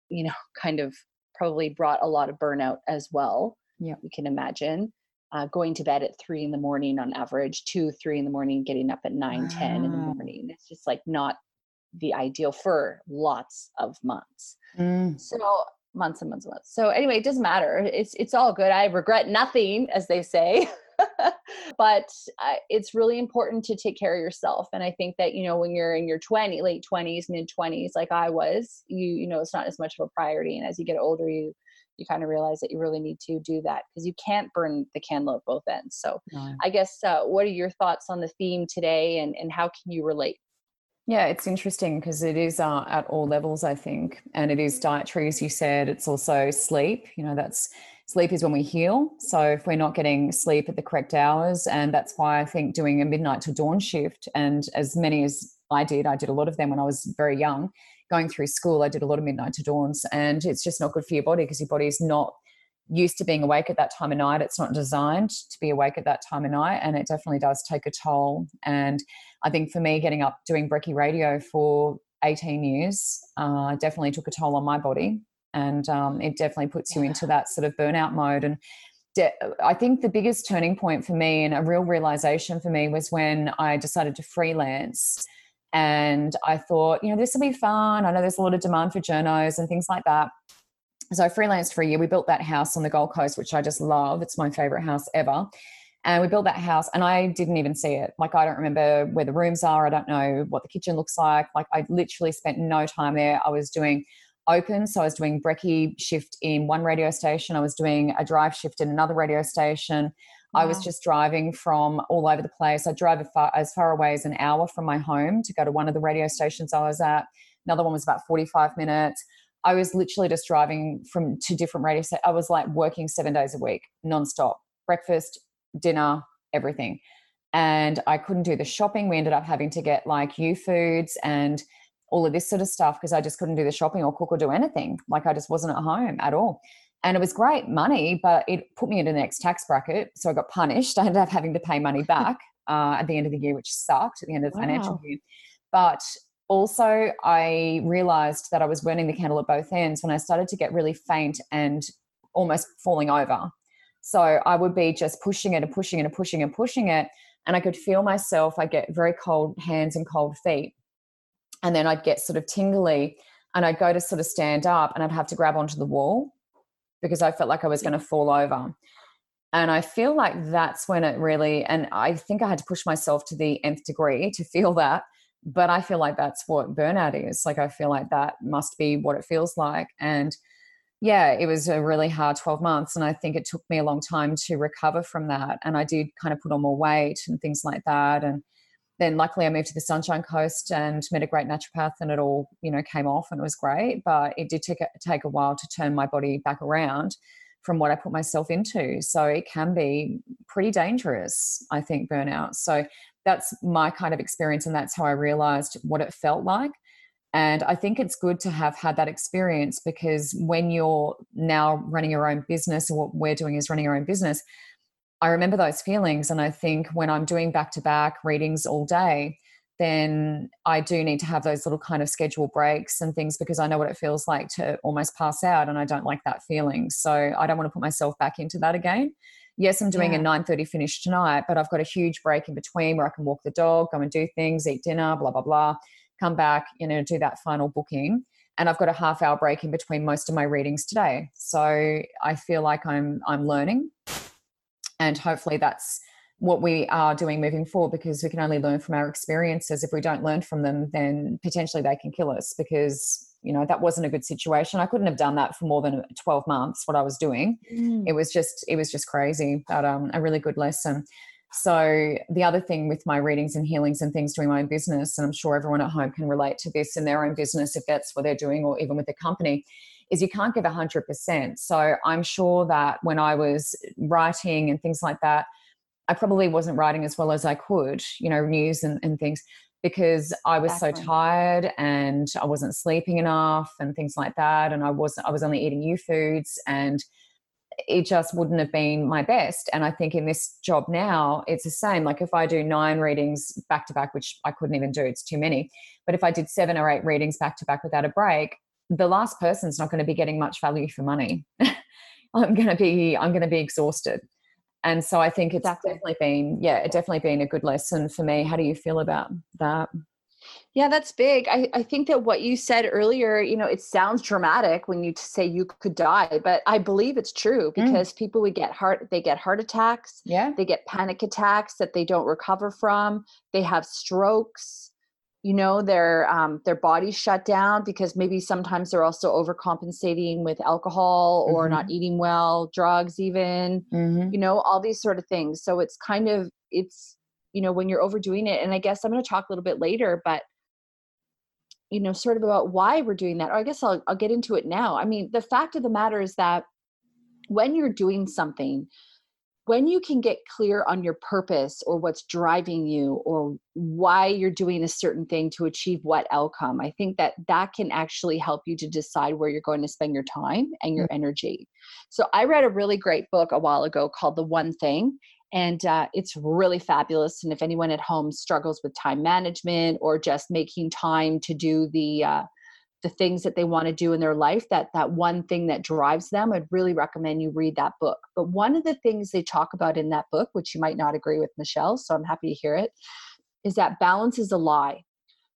you know, kind of probably brought a lot of burnout as well. Yeah. You can imagine uh, going to bed at three in the morning on average, two, three in the morning, getting up at nine, wow. ten in the morning. It's just like not the ideal for lots of months. Mm. So months and months and months. So anyway, it doesn't matter. It's it's all good. I regret nothing, as they say. but uh, it's really important to take care of yourself and i think that you know when you're in your 20 late 20s mid 20s like i was you you know it's not as much of a priority and as you get older you you kind of realize that you really need to do that because you can't burn the candle at both ends. So no. I guess uh, what are your thoughts on the theme today and, and how can you relate? Yeah, it's interesting because it is uh, at all levels, I think. And it is dietary, as you said. It's also sleep. You know, that's sleep is when we heal. So if we're not getting sleep at the correct hours, and that's why I think doing a midnight to dawn shift, and as many as I did, I did a lot of them when I was very young, going through school, I did a lot of midnight to dawns, and it's just not good for your body because your body is not used to being awake at that time of night. It's not designed to be awake at that time of night, and it definitely does take a toll. And I think for me, getting up doing brekkie radio for 18 years uh, definitely took a toll on my body, and um, it definitely puts you into that sort of burnout mode. And de- I think the biggest turning point for me and a real realization for me was when I decided to freelance and I thought, you know, this will be fun. I know there's a lot of demand for journos and things like that. So I freelanced for a year. We built that house on the Gold Coast, which I just love. It's my favorite house ever. And we built that house, and I didn't even see it. Like, I don't remember where the rooms are. I don't know what the kitchen looks like. Like, I literally spent no time there. I was doing open. So I was doing brekkie shift in one radio station. I was doing a drive shift in another radio station. I was just driving from all over the place. I drove far, as far away as an hour from my home to go to one of the radio stations I was at. Another one was about 45 minutes. I was literally just driving from to different radio stations. I was like working seven days a week, nonstop, breakfast, dinner, everything. And I couldn't do the shopping. We ended up having to get like U Youfoodz and all of this sort of stuff because I just couldn't do the shopping or cook or do anything. Like I just wasn't at home at all and it was great money, but it put me into the next tax bracket. So I got punished. I ended up having to pay money back uh, at the end of the year, which sucked at the end of the wow. financial year. But also, I realized that I was burning the candle at both ends when I started to get really faint and almost falling over. So I would be just pushing it and pushing it and pushing and pushing it. And I could feel myself, I get very cold hands and cold feet. And then I'd get sort of tingly and I'd go to sort of stand up and I'd have to grab onto the wall because I felt like I was going to fall over. And I feel like that's when it really, and I think I had to push myself to the nth degree to feel that. But I feel like that's what burnout is. Like, I feel like that must be what it feels like. And yeah, it was a really hard 12 months. And I think it took me a long time to recover from that. And I did kind of put on more weight and things like that. And then luckily I moved to the Sunshine Coast and met a great naturopath and it all, you know, came off and it was great. But it did take a, take a while to turn my body back around from what I put myself into. So it can be pretty dangerous, I think, burnout. So that's my kind of experience and that's how I realized what it felt like. And I think it's good to have had that experience because when you're now running your own business, and what we're doing is running our own business, I remember those feelings. And I think when I'm doing back to back readings all day, then I do need to have those little kind of schedule breaks and things because I know what it feels like to almost pass out and I don't like that feeling. So I don't want to put myself back into that again. Yes, I'm doing yeah. a 9:30 finish tonight, but I've got a huge break in between where I can walk the dog, go and do things, eat dinner, blah blah blah come back, you know, do that final booking. And I've got a half hour break in between most of my readings today. So I feel like I'm I'm learning. And hopefully that's what we are doing moving forward because we can only learn from our experiences. If we don't learn from them, then potentially they can kill us because you know that wasn't a good situation i couldn't have done that for more than 12 months what i was doing mm. it was just it was just crazy but um, a really good lesson so, the other thing with my readings and healings and things doing my own business, and I'm sure everyone at home can relate to this in their own business if that's what they're doing or even with the company, is you can't give 100%. So, I'm sure that when I was writing and things like that, I probably wasn't writing as well as I could, you know, news and, and things because I was exactly. so tired and I wasn't sleeping enough and things like that. And I wasn't, I was only eating new foods and it just wouldn't have been my best. And I think in this job now, it's the same. Like if I do nine readings back to back, which I couldn't even do, it's too many. But if I did seven or eight readings back to back without a break, the last person's not going to be getting much value for money. I'm going to be, I'm going to be exhausted. And so I think it's exactly. definitely been, yeah, it definitely been a good lesson for me. How do you feel about that? Yeah, that's big. I, I think that what you said earlier, you know, it sounds dramatic when you say you could die, but I believe it's true mm. because mm. people would get heart they get heart attacks. Yeah. They get panic attacks that they don't recover from. They have strokes. You know, their um their bodies shut down because maybe sometimes they're also overcompensating with alcohol or mm-hmm. not eating well, drugs even, mm-hmm. you know, all these sort of things. So it's kind of it's you know when you're overdoing it and i guess i'm going to talk a little bit later but you know sort of about why we're doing that or i guess I'll, I'll get into it now i mean the fact of the matter is that when you're doing something when you can get clear on your purpose or what's driving you or why you're doing a certain thing to achieve what outcome i think that that can actually help you to decide where you're going to spend your time and your mm-hmm. energy so i read a really great book a while ago called the one thing and uh, it's really fabulous and if anyone at home struggles with time management or just making time to do the uh, the things that they want to do in their life that that one thing that drives them i'd really recommend you read that book but one of the things they talk about in that book which you might not agree with michelle so i'm happy to hear it is that balance is a lie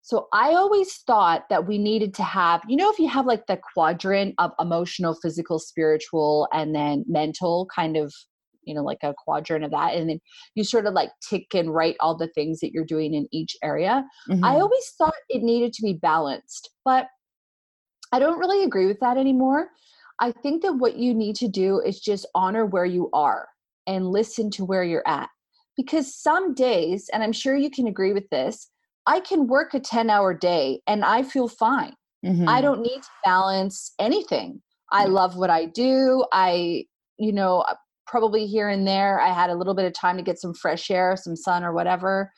so I always thought that we needed to have, you know, if you have like the quadrant of emotional, physical, spiritual, and then mental kind of you know like a quadrant of that and then you sort of like tick and write all the things that you're doing in each area mm-hmm. i always thought it needed to be balanced but i don't really agree with that anymore i think that what you need to do is just honor where you are and listen to where you're at because some days and i'm sure you can agree with this i can work a 10 hour day and i feel fine mm-hmm. i don't need to balance anything I love what I do. I, you know, probably here and there I had a little bit of time to get some fresh air, some sun, or whatever.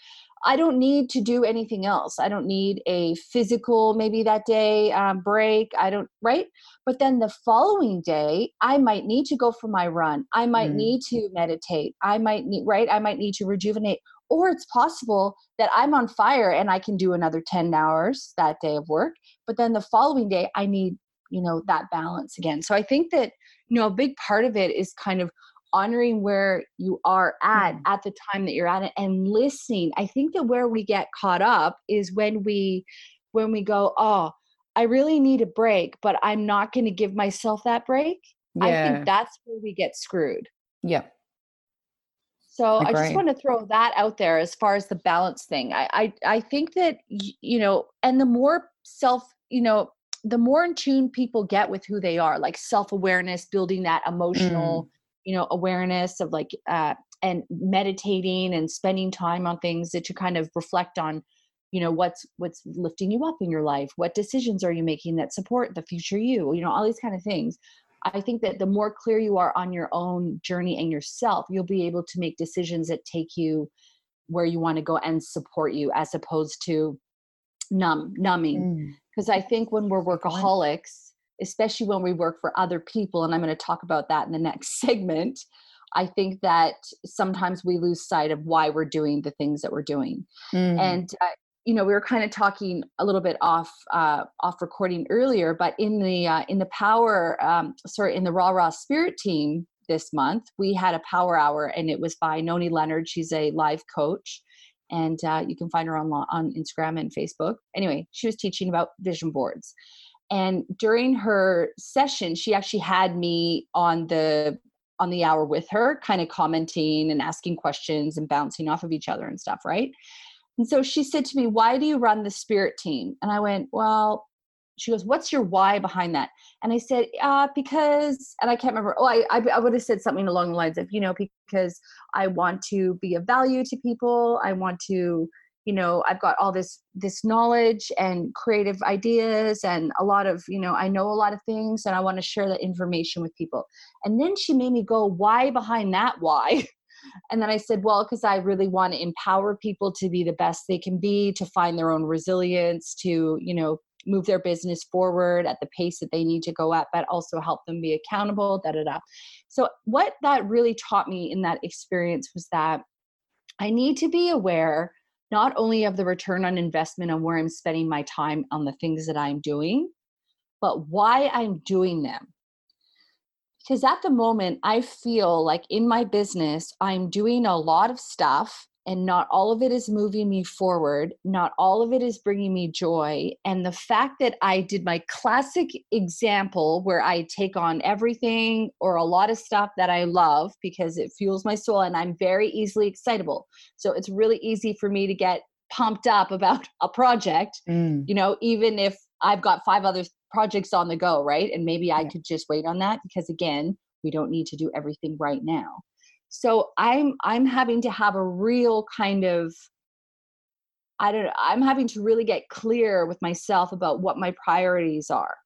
I don't need to do anything else. I don't need a physical, maybe that day um, break. I don't, right? But then the following day, I might need to go for my run. I might mm. need to meditate. I might need, right? I might need to rejuvenate. Or it's possible that I'm on fire and I can do another 10 hours that day of work. But then the following day, I need, you know, that balance again. So I think that, you know, a big part of it is kind of honoring where you are at mm. at the time that you're at it and listening i think that where we get caught up is when we when we go oh i really need a break but i'm not going to give myself that break yeah. i think that's where we get screwed yeah So I, I just want to throw that out there as far as the balance thing. I, I I think that you know, and the more self, you know, the more in tune people get with who they are, like self awareness, building that emotional, mm. You know, awareness of like, uh, and meditating and spending time on things that you kind of reflect on you know what's what's lifting you up in your life what decisions are you making that support the future you you know all these kind of things. I think that the more clear you are on your own journey and yourself you'll be able to make decisions that take you where you want to go and support you as opposed to numb numbing. Because mm. i think when we're workaholics especially when we work for other people and i'm going to talk about that in the next segment I think that sometimes we lose sight of why we're doing the things that we're doing. Mm. And uh, you know, we were kind of talking a little bit off uh, off recording earlier, but in the uh, in the power, um, sorry, in the Raw Raw Spirit team this month, we had a power hour, and it was by Noni Leonard. She's a live coach, and uh, you can find her on on Instagram and Facebook. Anyway, she was teaching about vision boards, and during her session, she actually had me on the on the hour with her, kind of commenting and asking questions and bouncing off of each other and stuff, right? And so she said to me, Why do you run the spirit team? And I went, Well, she goes, What's your why behind that? And I said, uh, Because, and I can't remember, oh, I, I, I would have said something along the lines of, you know, because I want to be of value to people. I want to, you know, I've got all this this knowledge and creative ideas and a lot of, you know, I know a lot of things and I want to share that information with people. And then she made me go, Why behind that why? And then I said, well, because I really want to empower people to be the best they can be, to find their own resilience, to, you know, move their business forward at the pace that they need to go at, but also help them be accountable, da da da. So, what that really taught me in that experience was that I need to be aware not only of the return on investment on where I'm spending my time on the things that I'm doing, but why I'm doing them. Because at the moment i feel like in my business i'm doing a lot of stuff and not all of it is moving me forward not all of it is bringing me joy and the fact that i did my classic example where i take on everything or a lot of stuff that i love because it fuels my soul and i'm very easily excitable so it's really easy for me to get pumped up about a project mm. you know even if i've got five other projects on the go, right? And maybe I yeah. could just wait on that because again, we don't need to do everything right now. So I'm I'm having to have a real kind of I don't know, I'm having to really get clear with myself about what my priorities are.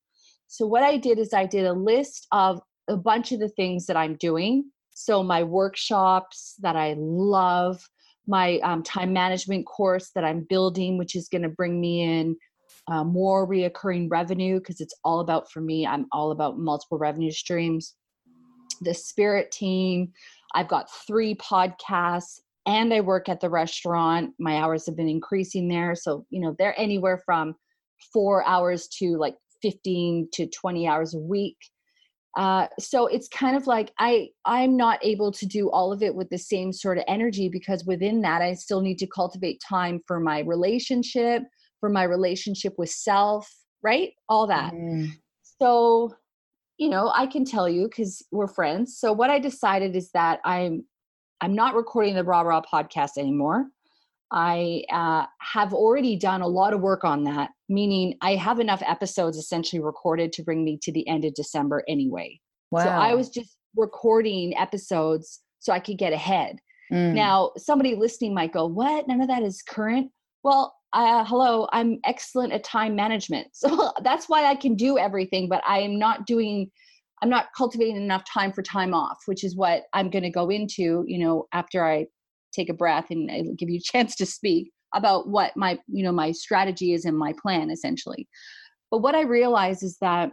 So what I did is I did a list of a bunch of the things that I'm doing. So my workshops that I love, my um, time management course that I'm building, which is going to bring me in uh, more reoccurring revenue because it's all about for me i'm all about multiple revenue streams the spirit team i've got three podcasts and i work at the restaurant my hours have been increasing there so you know they're anywhere from four hours to like 15 to 20 hours a week uh, so it's kind of like i i'm not able to do all of it with the same sort of energy because within that i still need to cultivate time for my relationship for my relationship with self, right? All that. Mm. So, you know, I can tell you because we're friends. So what I decided is that I'm I'm not recording the Raw Raw podcast anymore. I uh, have already done a lot of work on that, meaning I have enough episodes essentially recorded to bring me to the end of December anyway. Wow. So I was just recording episodes so I could get ahead. Mm. Now, somebody listening might go, What? None of that is current. Well, uh, hello, I'm excellent at time management. So that's why I can do everything, but I am not doing, I'm not cultivating enough time for time off, which is what I'm going to go into, you know, after I take a breath and I give you a chance to speak about what my, you know, my strategy is and my plan essentially. But what I realize is that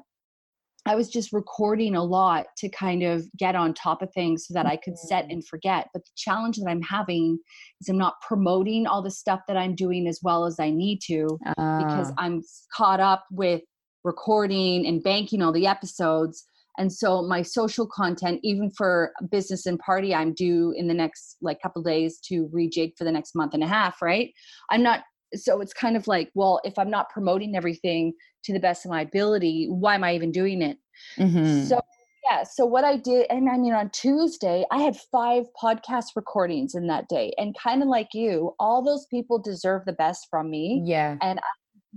I was just recording a lot to kind of get on top of things so that I could set mm-hmm. and forget. But the challenge that I'm having is I'm not promoting all the stuff that I'm doing as well as I need to uh. because ah. I'm caught up with recording and banking all the episodes. And so my social content, even for business and party, I'm due in the next like couple days to rejig for the next month and a half, right? I'm not so it's kind of like well if i'm not promoting everything to the best of my ability why am i even doing it mm-hmm. so yeah so what i did and i mean on tuesday i had five podcast recordings in that day and kind of like you all those people deserve the best from me Yeah. and I'm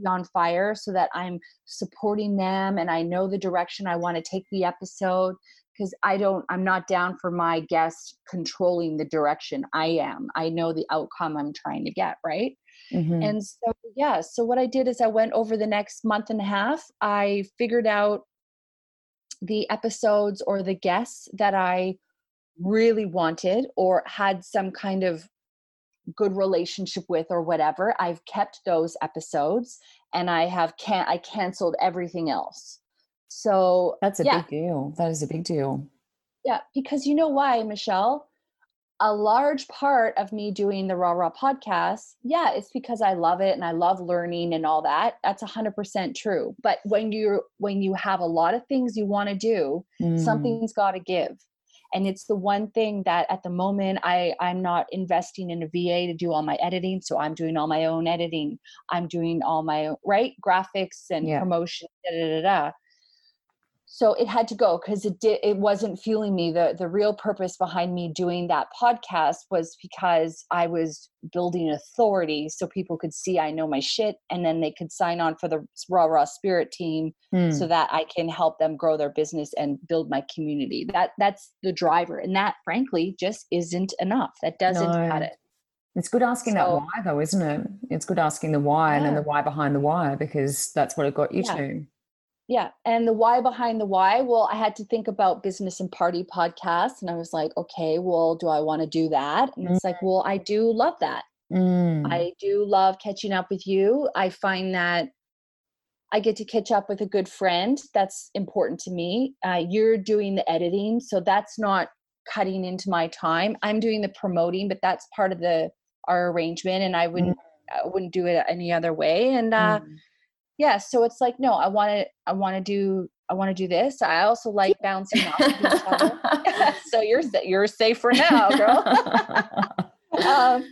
on fire so that i'm supporting them and i know the direction i want to take the episode because i don't i'm not down for my guest controlling the direction i am i know the outcome i'm trying to get right Mhm. and so, yeah, so what I did is I went over the next month and a half, I figured out the episodes or the guests that I really wanted or had some kind of good relationship with or whatever. I've kept those episodes and I have can't. I canceled everything else. So That's a yeah, big deal. That is a big deal. yeah, because you know why, Michelle? A large part of me doing the Raw Raw podcast, yeah, it's because I love it and I love learning and all that. That's 100% true. But when you when you have a lot of things you want to do, Mm. something's got to give. And it's the one thing that at the moment I I'm not investing in a VA to do all my editing, so I'm doing all my own editing. I'm doing all my right graphics and Yeah. promotion. Da, da, da, da so it had to go because it did it wasn't fueling me the the real purpose behind me doing that podcast was because i was building authority so people could see i know my shit and then they could sign on for the raw raw spirit team Mm. so that i can help them grow their business and build my community that that's the driver and that frankly just isn't enough that doesn't cut it It's good asking that why, though, isn't it? It's good asking the why and then the why behind the why because that's what it got you Yeah. to. Yeah. And the why behind the why, well, I had to think about business and party podcasts. And I was like, okay, well, do I want to do that? And it's like, well, I do love that. Mm. I do love catching up with you. I find that I get to catch up with a good friend. That's important to me. Uh, you're doing the editing. So that's not cutting into my time. I'm doing the promoting, but that's part of the our arrangement. And I wouldn't I wouldn't do it any other way. And uh Mm. Yeah so it's like no i want to i want to do i want to do this i also like bouncing off of each other so you're you're safe for now girl um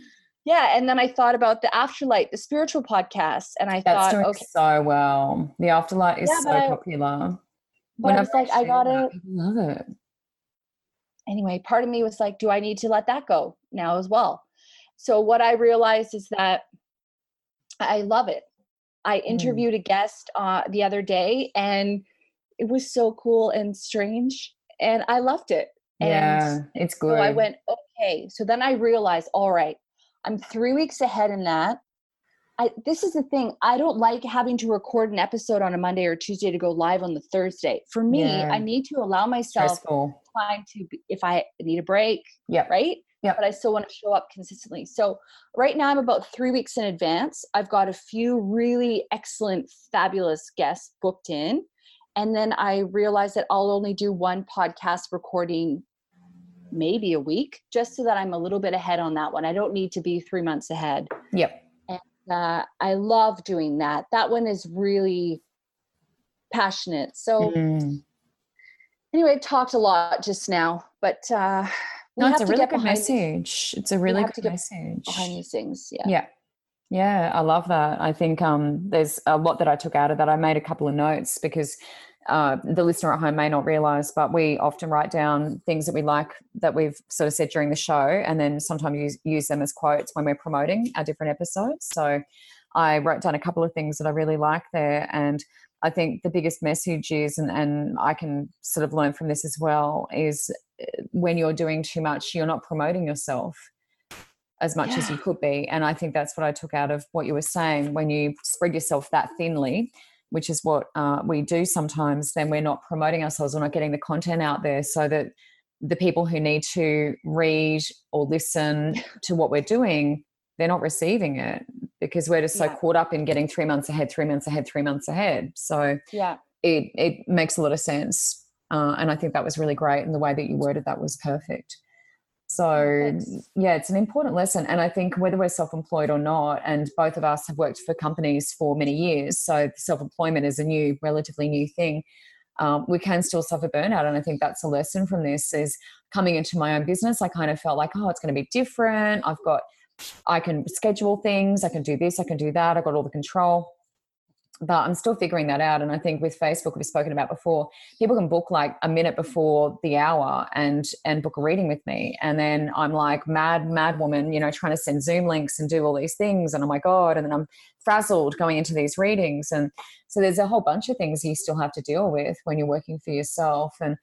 yeah and then i thought about the afterlight the spiritual podcast and i That's thought okay so well. The afterlight is Yeah, so I- popular. but I was like, I gotta- love it. anyway part of me was like do i need to let that go now as well so what i realized is that i love it i interviewed a guest uh, the other day and it was so cool and strange and i loved it and Yeah, it's good. So I went, okay. So then I realized, all right, I'm three weeks ahead in that. I, this is the thing. I don't like having to record an episode on a Monday or Tuesday to go live on the Thursday. For me, Yeah. I need to allow myself stressful. time to, be- if I need a break, Yeah. right? Yep. But I still want to show up consistently. So right now I'm about three weeks in advance. I've got a few really excellent, fabulous guests booked in. And then I realized that I'll only do one podcast recording maybe a week, just so that I'm a little bit ahead on that one. I don't need to be three months ahead. Yep. Uh, I love doing that. That one is really passionate. So Mm. anyway, I've talked a lot just now, but uh, No, it's a really good message. It's a really good message. behind these things. Yeah. Yeah. Yeah, I love that. I think um, there's a lot that I took out of that. I made a couple of notes because uh, the listener at home may not realize, but we often write down things that we like that we've sort of said during the show, and then sometimes use, use them as quotes when we're promoting our different episodes. So I wrote down a couple of things that I really like there. And I think the biggest message is, and, and I can sort of learn from this as well, is uh, when you're doing too much, you're not promoting yourself as much as you could be. And I think that's what I took out of what you were saying. When you spread yourself that thinly, which is what uh, we do sometimes, then we're not promoting ourselves. We're not getting the content out there so that the people who need to read or listen to what we're doing, they're not receiving it because we're just so Yeah. caught up in getting three months ahead, three months ahead, three months ahead. So Yeah. it, it makes a lot of sense. Uh, and I think that was really great. And the way that you worded that was perfect. So, thanks. yeah, it's an important lesson. And I think whether we're self employed or not, and both of us have worked for companies for many years, so self employment is a new, relatively new thing. Um, we can still suffer burnout. And I think that's a lesson from this is coming into my own business. I kind of felt like, oh, it's going to be different. I've got, I can schedule things, I can do this, I can do that, I've got all the control. but I'm still figuring that out. And I think with Facebook, we've spoken about before, people can book like a minute before the hour and and book a reading with me, and then I'm like mad mad woman, you know, trying to send Zoom links and do all these things, and oh my god, and then I'm frazzled going into these readings, and so there's a whole bunch of things you still have to deal with when you're working for yourself, and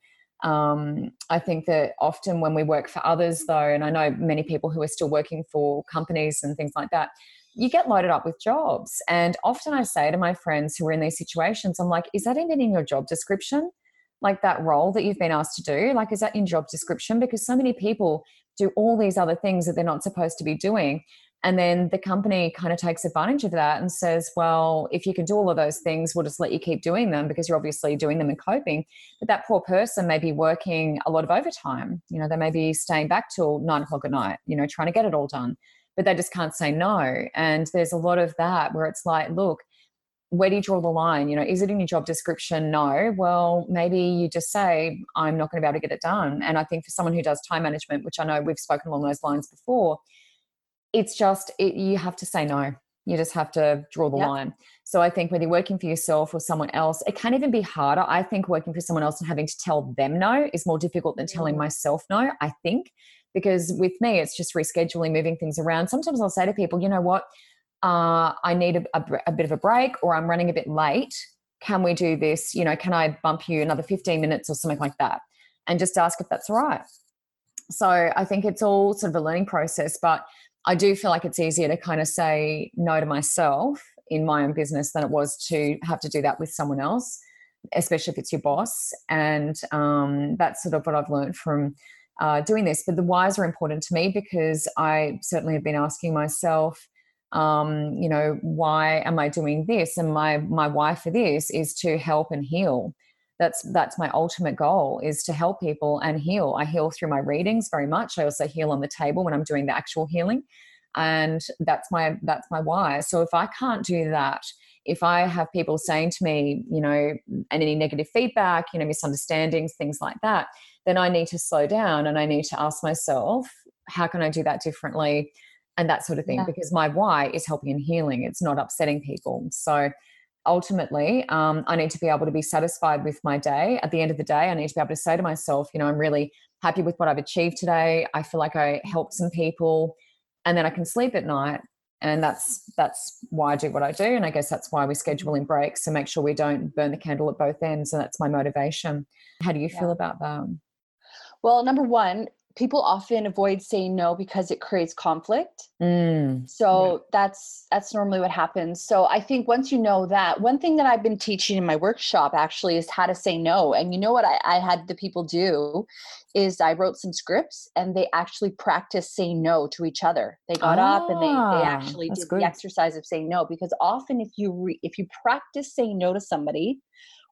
um, I think that often when we work for others, though, and I know many people who are still working for companies and things like that, you get loaded up with jobs. And often I say to my friends who are in these situations, I'm like, is that even in your job description? Like that role that you've been asked to do? Like, is that in job description? Because so many people do all these other things that they're not supposed to be doing. And then the company kind of takes advantage of that and says, well, if you can do all of those things, we'll just let you keep doing them because you're obviously doing them and coping. But that poor person may be working a lot of overtime. You know, they may be staying back till nine o'clock at night, you know, trying to get it all done but they just can't say no. And there's a lot of that where it's like, look, where do you draw the line? You know, is it in your job description? No. Well, maybe you just say, I'm not going to be able to get it done. And I think for someone who does time management, which I know we've spoken along those lines before, it's just, it, you have to say no. You just have to draw the yep. line. So I think whether you're working for yourself or someone else, it can even be harder. I think working for someone else and having to tell them no is more difficult than telling mm. myself no, I think, because with me it's just rescheduling moving things around sometimes i'll say to people you know what uh, i need a, a, a bit of a break or i'm running a bit late can we do this you know can i bump you another 15 minutes or something like that and just ask if that's all right so i think it's all sort of a learning process but i do feel like it's easier to kind of say no to myself in my own business than it was to have to do that with someone else especially if it's your boss and um, that's sort of what i've learned from uh, doing this. But the whys are important to me because I certainly have been asking myself, um, you know, why am I doing this? And my my why for this is to help and heal. That's that's my ultimate goal is to help people and heal. I heal through my readings very much. I also heal on the table when I'm doing the actual healing, and that's my that's my why. So if I can't do that, if I have people saying to me, you know, and any negative feedback, you know, misunderstandings, things like that, then I need to slow down and I need to ask myself, how can I do that differently? And that sort of thing, yeah. because my why is helping and healing. It's not upsetting people. So ultimately, um, I need to be able to be satisfied with my day. At the end of the day, I need to be able to say to myself, you know, I'm really happy with what I've achieved today. I feel like I helped some people. And then I can sleep at night and that's that's why I do what I do, and I guess that's why we schedule in breaks to make sure we don't burn the candle at both ends, and that's my motivation. How do you yeah. feel about that? Well, number one, people often avoid saying no because it creates conflict. Mm, so yeah. that's that's normally what happens. So I think once you know that, one thing that I've been teaching in my workshop actually is how to say no. And you know what I, I had the people do is I wrote some scripts and they actually practiced saying no to each other. They got ah, up and they they ah, actually did good. the exercise of saying no because often if you re, if you practice saying no to somebody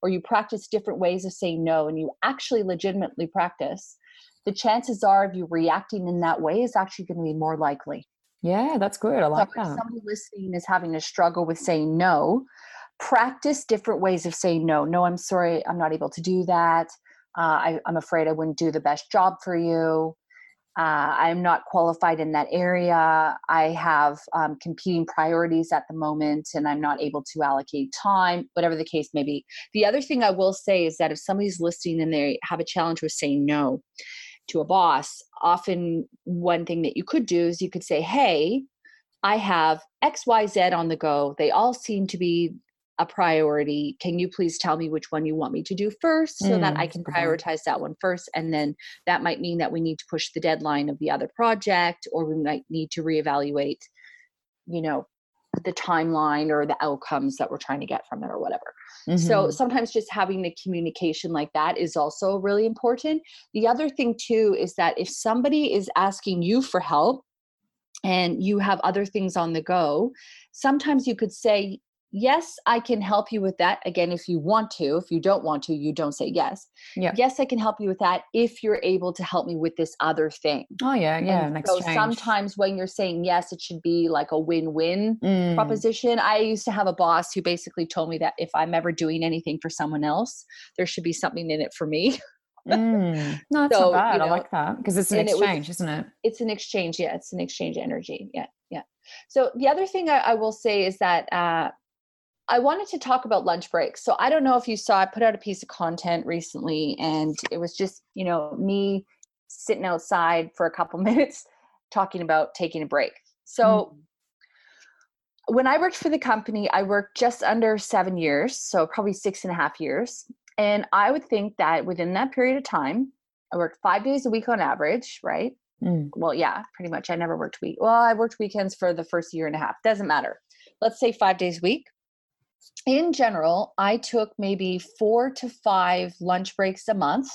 or you practice different ways of saying no and you actually legitimately practice, the chances are of you reacting in that way is actually going to be more likely. Yeah, that's good. I like so that. somebody listening is having a struggle with saying no, practice different ways of saying no. No, I'm sorry, I'm not able to do that. Uh, I, I'm afraid I wouldn't do the best job for you uh, I'm not qualified in that area. I have um, competing priorities at the moment and I'm not able to allocate time, whatever the case may be. The other thing I will say is that if somebody's listening and they have a challenge with saying no to a boss, often one thing that you could do is you could say, Hey, I have XYZ on the go. They all seem to be a priority. Can you please tell me which one you want me to do first so mm, that i can prioritize that one first? And then that might mean that we need to push the deadline of the other project or we might need to reevaluate you know the timeline or the outcomes that we're trying to get from it or whatever mm-hmm. so sometimes just having the communication like that is also really important the other thing too is that if somebody is asking you for help and you have other things on the go sometimes you could say yes i can help you with that again if you want to if you don't want to you don't say yes yeah. yes i can help you with that if you're able to help me with this other thing oh yeah yeah and so sometimes when you're saying yes it should be like a win-win mm. proposition i used to have a boss who basically told me that if i'm ever doing anything for someone else there should be something in it for me mm. No, that's so, not bad. You know, I like that because it's an exchange, it was, isn't it? It's an exchange. Yeah, it's an exchange energy. Yeah, yeah. So the other thing I, I will say is that uh, I wanted to talk about lunch breaks. So I don't know if you saw, I put out a piece of content recently and it was just, you know, me sitting outside for a couple minutes talking about taking a break. So mm-hmm. when I worked for the company, I worked just under seven years, so probably six and a half years. And I would think that within that period of time, I worked five days a week on average, right? Mm. Well, yeah, pretty much. I never worked week. Well, I worked weekends for the first year and a half. Doesn't matter. Let's say five days a week. In general, I took maybe four to five lunch breaks a month,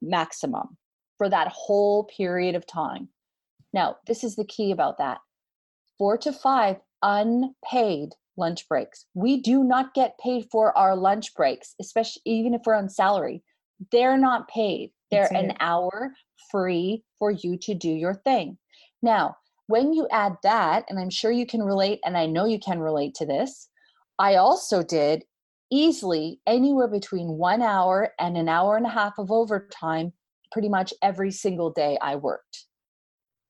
maximum, for that whole period of time. Now, this is the key about that four to five unpaid lunch breaks. We do not get paid for our lunch breaks, especially even if we're on salary. They're not paid. They're an hour free for you to do your thing. Now, when you add that, and I'm sure you can relate, and I know you can relate to this, I also did easily anywhere between one hour and an hour and a half of overtime pretty much every single day I worked.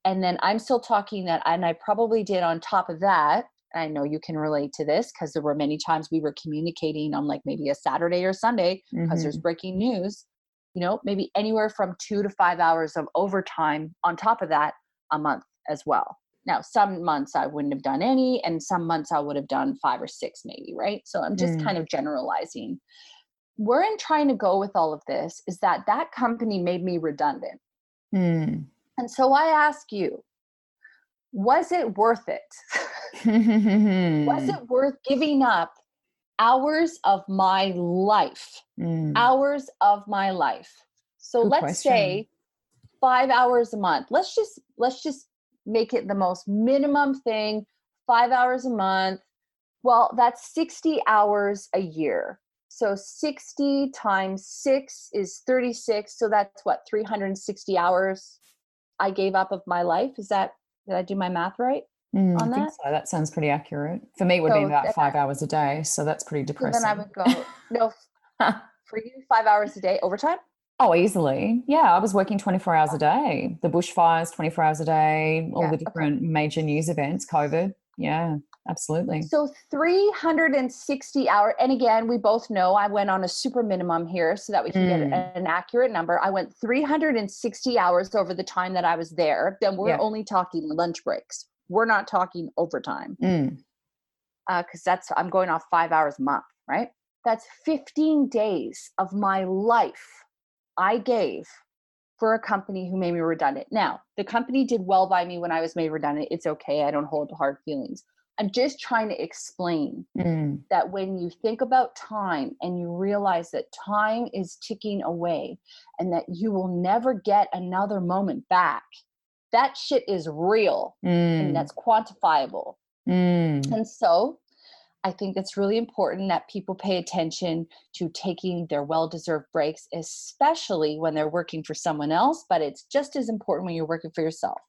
And then I'm still talking that, and I probably did on top of that. I know you can relate to this because there were many times we were communicating on like maybe a Saturday or Sunday because mm-hmm. there's breaking news you know, maybe anywhere from two to five hours of overtime on top of that a month as well. Now, some months I wouldn't have done any, and some months I would have done five or six, maybe, right? So I'm just mm. kind of generalizing. Where I'm trying to go with all of this is that that company made me redundant. Mm. And so I ask you, was it worth it? was it worth giving up hours of my life. Mm. Hours of my life. So Good let's question. say 5 hours a month. Let's just let's just make it the most minimum thing, 5 hours a month. Well, that's 60 hours a year. So 60 times 6 is 36, so that's what 360 hours I gave up of my life. Is that did I do my math right? Mm, on that. So. That sounds pretty accurate. For me, it would so be about five hours a day. So that's pretty depressing. So then I would go, no, for you, five hours a day overtime? Oh, easily. Yeah, I was working 24 hours a day. The bushfires, 24 hours a day, all yeah, the different okay. major news events, COVID. Yeah, absolutely. So 360 hour. And again, we both know I went on a super minimum here so that we can mm. get an accurate number. I went 360 hours over the time that I was there. Then we're yeah. only talking lunch breaks we're not talking overtime because mm. uh, that's i'm going off five hours a month right that's 15 days of my life i gave for a company who made me redundant now the company did well by me when i was made redundant it's okay i don't hold hard feelings i'm just trying to explain mm. that when you think about time and you realize that time is ticking away and that you will never get another moment back that shit is real mm. and that's quantifiable. Mm. And so I think it's really important that people pay attention to taking their well deserved breaks, especially when they're working for someone else. But it's just as important when you're working for yourself.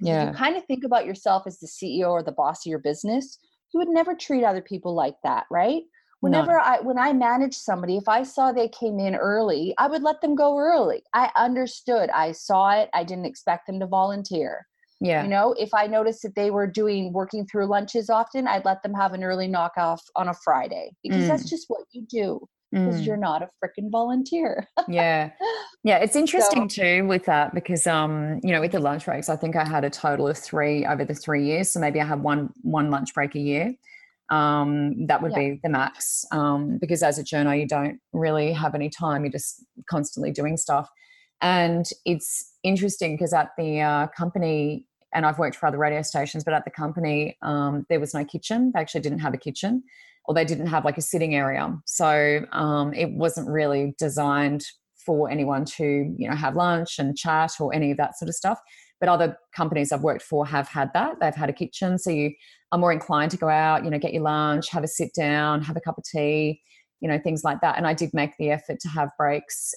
Yeah. If you kind of think about yourself as the CEO or the boss of your business, you would never treat other people like that, right? whenever i when i managed somebody if i saw they came in early i would let them go early i understood i saw it i didn't expect them to volunteer yeah you know if i noticed that they were doing working through lunches often i'd let them have an early knock off on a friday because mm. that's just what you do because mm. you're not a freaking volunteer yeah yeah it's interesting so, too with that because um you know with the lunch breaks i think i had a total of three over the three years so maybe i had one one lunch break a year um, that would yeah. be the max. Um, because as a journo, you don't really have any time. You're just constantly doing stuff. And it's interesting because at the uh, company, and I've worked for other radio stations, but at the company, um, there was no kitchen. They actually didn't have a kitchen, or they didn't have like a sitting area. So um, it wasn't really designed for anyone to, you know, have lunch and chat or any of that sort of stuff. But other companies I've worked for have had that. They've had a kitchen. So you are more inclined to go out, you know, get your lunch, have a sit down, have a cup of tea, you know, things like that. And I did make the effort to have breaks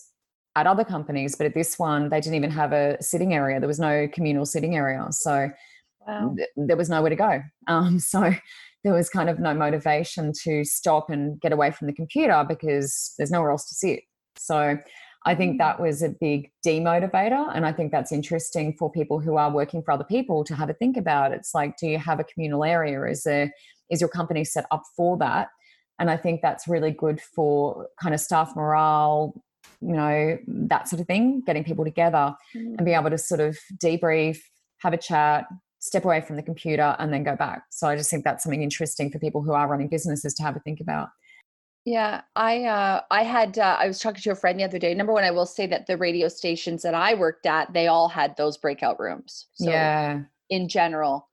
at other companies, but at this one, they didn't even have a sitting area. There was no communal sitting area. So wow. th- there was nowhere to go. Um, so there was kind of no motivation to stop and get away from the computer because there's nowhere else to sit. So I think that was a big demotivator. And I think that's interesting for people who are working for other people to have a think about. It's like, do you have a communal area? Is there is your company set up for that? And I think that's really good for kind of staff morale, you know, that sort of thing, getting people together mm. and be able to sort of debrief, have a chat, step away from the computer and then go back. So I just think that's something interesting for people who are running businesses to have a think about. Yeah, I uh, I had uh, I was talking to a friend the other day. Number one, I will say that the radio stations that I worked at, they all had those breakout rooms. So yeah. In general,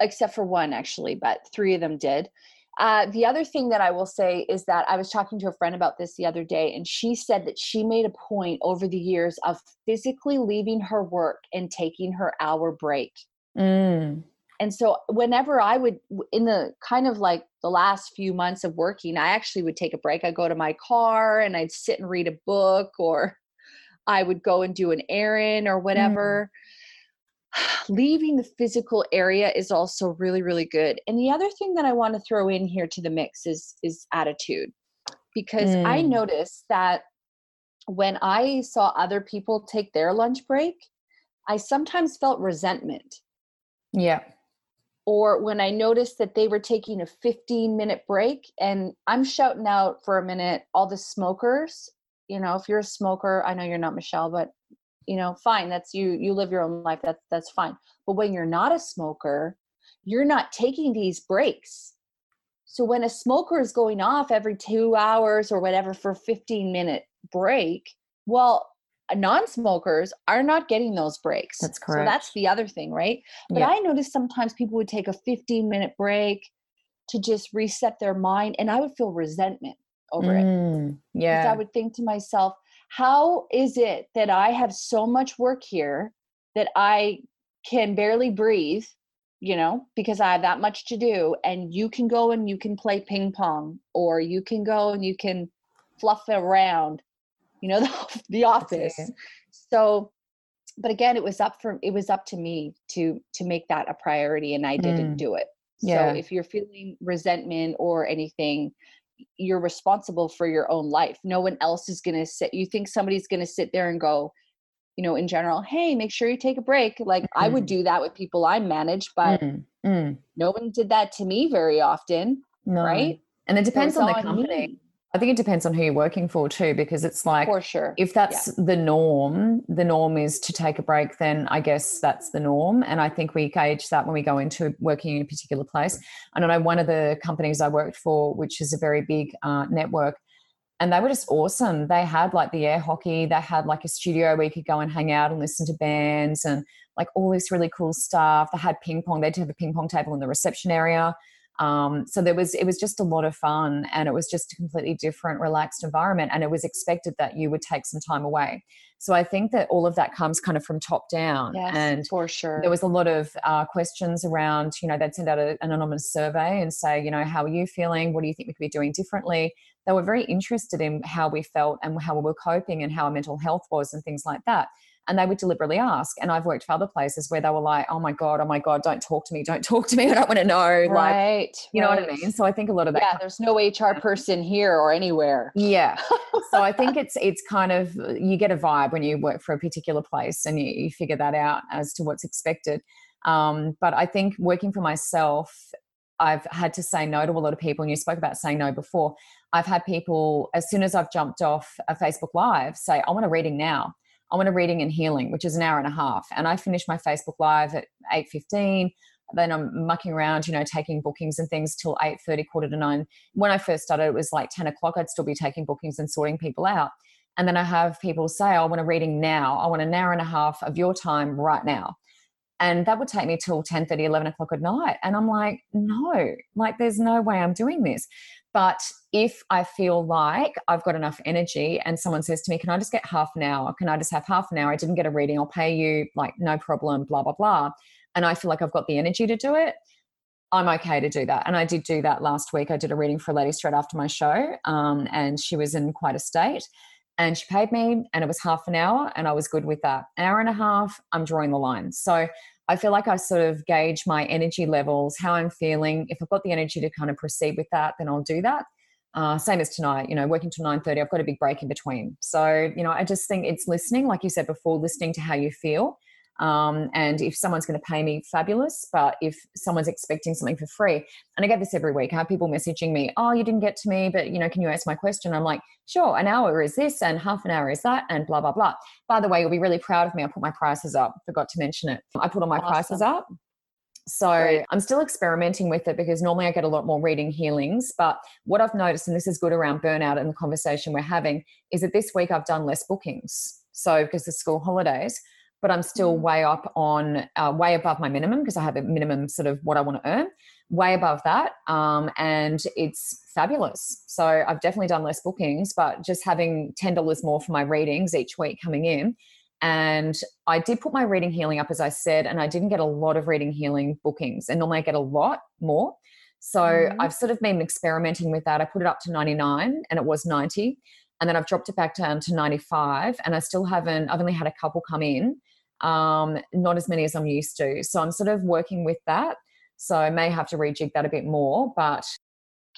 except for one actually, but three of them did. Uh, the other thing that I will say is that I was talking to a friend about this the other day, and she said that she made a point over the years of physically leaving her work and taking her hour break. Mm. And so, whenever I would, in the kind of like the last few months of working, I actually would take a break. I'd go to my car and I'd sit and read a book, or I would go and do an errand or mm. whatever. Mm leaving the physical area is also really really good. And the other thing that i want to throw in here to the mix is is attitude. Because mm. i noticed that when i saw other people take their lunch break i sometimes felt resentment. Yeah. Or when i noticed that they were taking a 15 minute break and i'm shouting out for a minute all the smokers you know if you're a smoker i know you're not michelle but you know fine that's you you live your own life that's that's fine. But when you're not a smoker you're not taking these breaks. So when a smoker is going off every 2 hours or whatever for 15 minute break well non-smokers are not getting those breaks. That's correct so that's the other thing right? But yeah. i noticed sometimes people would take a 15 minute break to just reset their mind and i would feel resentment over mm, it yeah. i would think to myself how is it that I have so much work here that I can barely breathe, you know, because I have that much to do, and you can go and you can play ping pong, or you can go and you can fluff around, you know, the, the office. So, but again, it was up for it was up to me to to make that a priority, and I didn't mm. do it. Yeah. So if you're feeling resentment or anything, you're responsible for your own life. No one else is going to sit. You think somebody's going to sit there and go, you know, in general, hey, make sure you take a break. Like mm-hmm. I would mm-hmm. do that with people I manage, but mm-hmm. no one did that to me very often. No. Right. And it depends on the company. Me. I think it depends on who you're working for too, because it's like, for sure, if that's yeah. the norm, the norm is to take a break, then I guess that's the norm. And I think we gauge that when we go into working in a particular place. And I know one of the companies I worked for, which is a very big uh, network, and they were just awesome. They had like the air hockey, they had like a studio where you could go and hang out and listen to bands and like all this really cool stuff. They had ping pong, they'd have a ping pong table in the reception area. Um, so there was it was just a lot of fun and it was just a completely different relaxed environment and it was expected that you would take some time away. So i think that all of that comes kind of from top down yes, and for sure. there was a lot of uh, questions around you know they'd send out a, an anonymous survey and say you know how are you feeling? What do you think we could be doing differently? They were very interested in how we felt and how we were coping and how our mental health was and things like that and they would deliberately ask. And I've worked for other places where they were like, "Oh my god, oh my god, don't talk to me, don't talk to me, I don't want to know." Right, like, you right. know what I mean? So I think a lot of that. Yeah, there's no HR person here or anywhere. Yeah. so I think it's it's kind of you get a vibe when you work for a particular place, and you, you figure that out as to what's expected. Um, but I think working for myself, I've had to say no to a lot of people. And you spoke about saying no before. I've had people, as soon as I've jumped off a Facebook Live, say, I want a reading now. I want a reading and healing, which is an hour and a half. And I finish my Facebook Live at 8.15. Then I'm mucking around, you know, taking bookings and things till 8.30, quarter to nine. When I first started, it was like 10 o'clock. I'd still be taking bookings and sorting people out. And then I have people say, oh, I want a reading now. I want an hour and a half of your time right now. And that would take me till 10 30, 11 o'clock at night. And I'm like, no, like there's no way I'm doing this. But if I feel like I've got enough energy and someone says to me, Can I just get half an hour? Can I just have half an hour? I didn't get a reading. I'll pay you, like, no problem, blah, blah, blah. And I feel like I've got the energy to do it. I'm okay to do that. And I did do that last week. I did a reading for a lady straight after my show, um, and she was in quite a state. And she paid me, and it was half an hour, and I was good with that. An hour and a half, I'm drawing the line. So I feel like I sort of gauge my energy levels, how I'm feeling. If I've got the energy to kind of proceed with that, then I'll do that. Uh, same as tonight, you know, working till 9.30, I've got a big break in between. So, you know, I just think it's listening, like you said before, listening to how you feel. Um, and if someone's going to pay me, fabulous. But if someone's expecting something for free, and I get this every week, I have people messaging me, "Oh, you didn't get to me, but you know, can you answer my question?" I'm like, "Sure." An hour is this, and half an hour is that, and blah blah blah. By the way, you'll be really proud of me. I put my prices up. Forgot to mention it. I put all my awesome. prices up. So right. I'm still experimenting with it because normally I get a lot more reading healings. But what I've noticed, and this is good around burnout and the conversation we're having, is that this week I've done less bookings. So because the school holidays, but I'm still mm. way up on, uh, way above my minimum because I have a minimum sort of what I want to earn, way above that. Um, and it's fabulous. So I've definitely done less bookings, but just having $10 more for my readings each week coming in and I did put my reading healing up, as I said, and I didn't get a lot of reading healing bookings. And normally I get a lot more. So mm-hmm. I've sort of been experimenting with that. I put it up to 99 and it was 90. And then I've dropped it back down to 95. And I still haven't, I've only had a couple come in, um, not as many as I'm used to. So I'm sort of working with that. So I may have to rejig that a bit more. But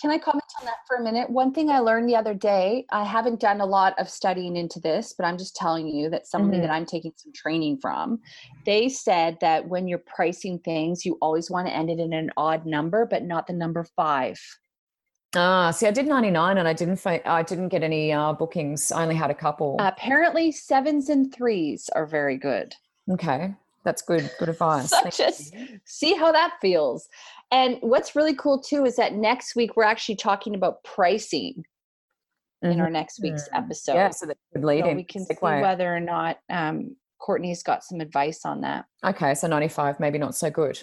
can I comment on that for a minute? One thing I learned the other day, I haven't done a lot of studying into this, but I'm just telling you that somebody mm-hmm. that I'm taking some training from, they said that when you're pricing things, you always want to end it in an odd number, but not the number five. Ah, see, I did 99 and I didn't fi- I didn't get any uh, bookings. I only had a couple. apparently, sevens and threes are very good. Okay. That's good. Good advice. so just see how that feels. And what's really cool too is that next week we're actually talking about pricing mm-hmm. in our next week's mm. episode. Yeah, so that could lead so we can see whether or not um, Courtney's got some advice on that. Okay, so 95, maybe not so good.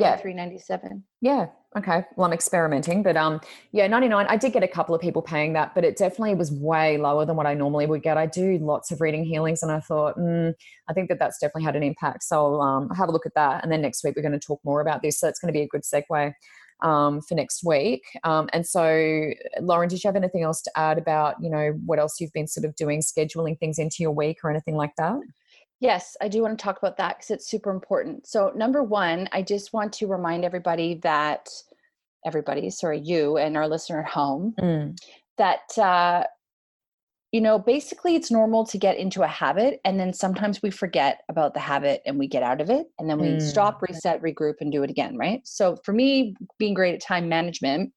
Yeah, 397. Yeah. Okay. Well, I'm experimenting, but um, yeah, 99. I did get a couple of people paying that, but it definitely was way lower than what I normally would get. I do lots of reading healings, and I thought, mm, I think that that's definitely had an impact. So I'll um, have a look at that, and then next week we're going to talk more about this. So it's going to be a good segue um, for next week. Um, and so, Lauren, did you have anything else to add about, you know, what else you've been sort of doing, scheduling things into your week or anything like that? Yes, I do want to talk about that because it's super important. So, number one, I just want to remind everybody that everybody, sorry, you and our listener at home, mm. that, uh, you know, basically it's normal to get into a habit and then sometimes we forget about the habit and we get out of it and then we mm. stop, reset, regroup, and do it again, right? So, for me, being great at time management,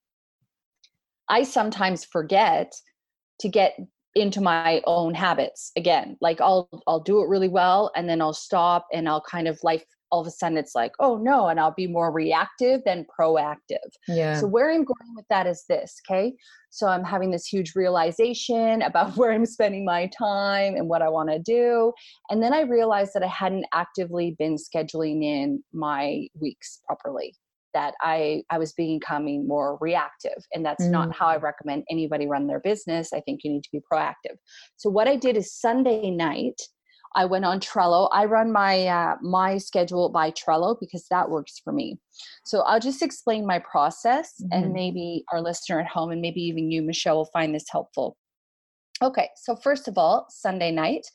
I sometimes forget to get into my own habits again like i'll i'll do it really well and then i'll stop and i'll kind of like all of a sudden it's like oh no and i'll be more reactive than proactive. Yeah. so where i'm going with that is this okay? So i'm having this huge realization about where i'm spending my time and what i want to do and then i realized that i hadn't actively been scheduling in my weeks properly that I I was becoming more reactive and that's mm. not how I recommend anybody run their business. I think you need to be proactive. So what I did is Sunday night I went on Trello. I run my uh, my schedule by Trello because that works for me. So I'll just explain my process mm-hmm. and maybe our listener at home and maybe even you Michelle will find this helpful. Okay, so first of all, Sunday night,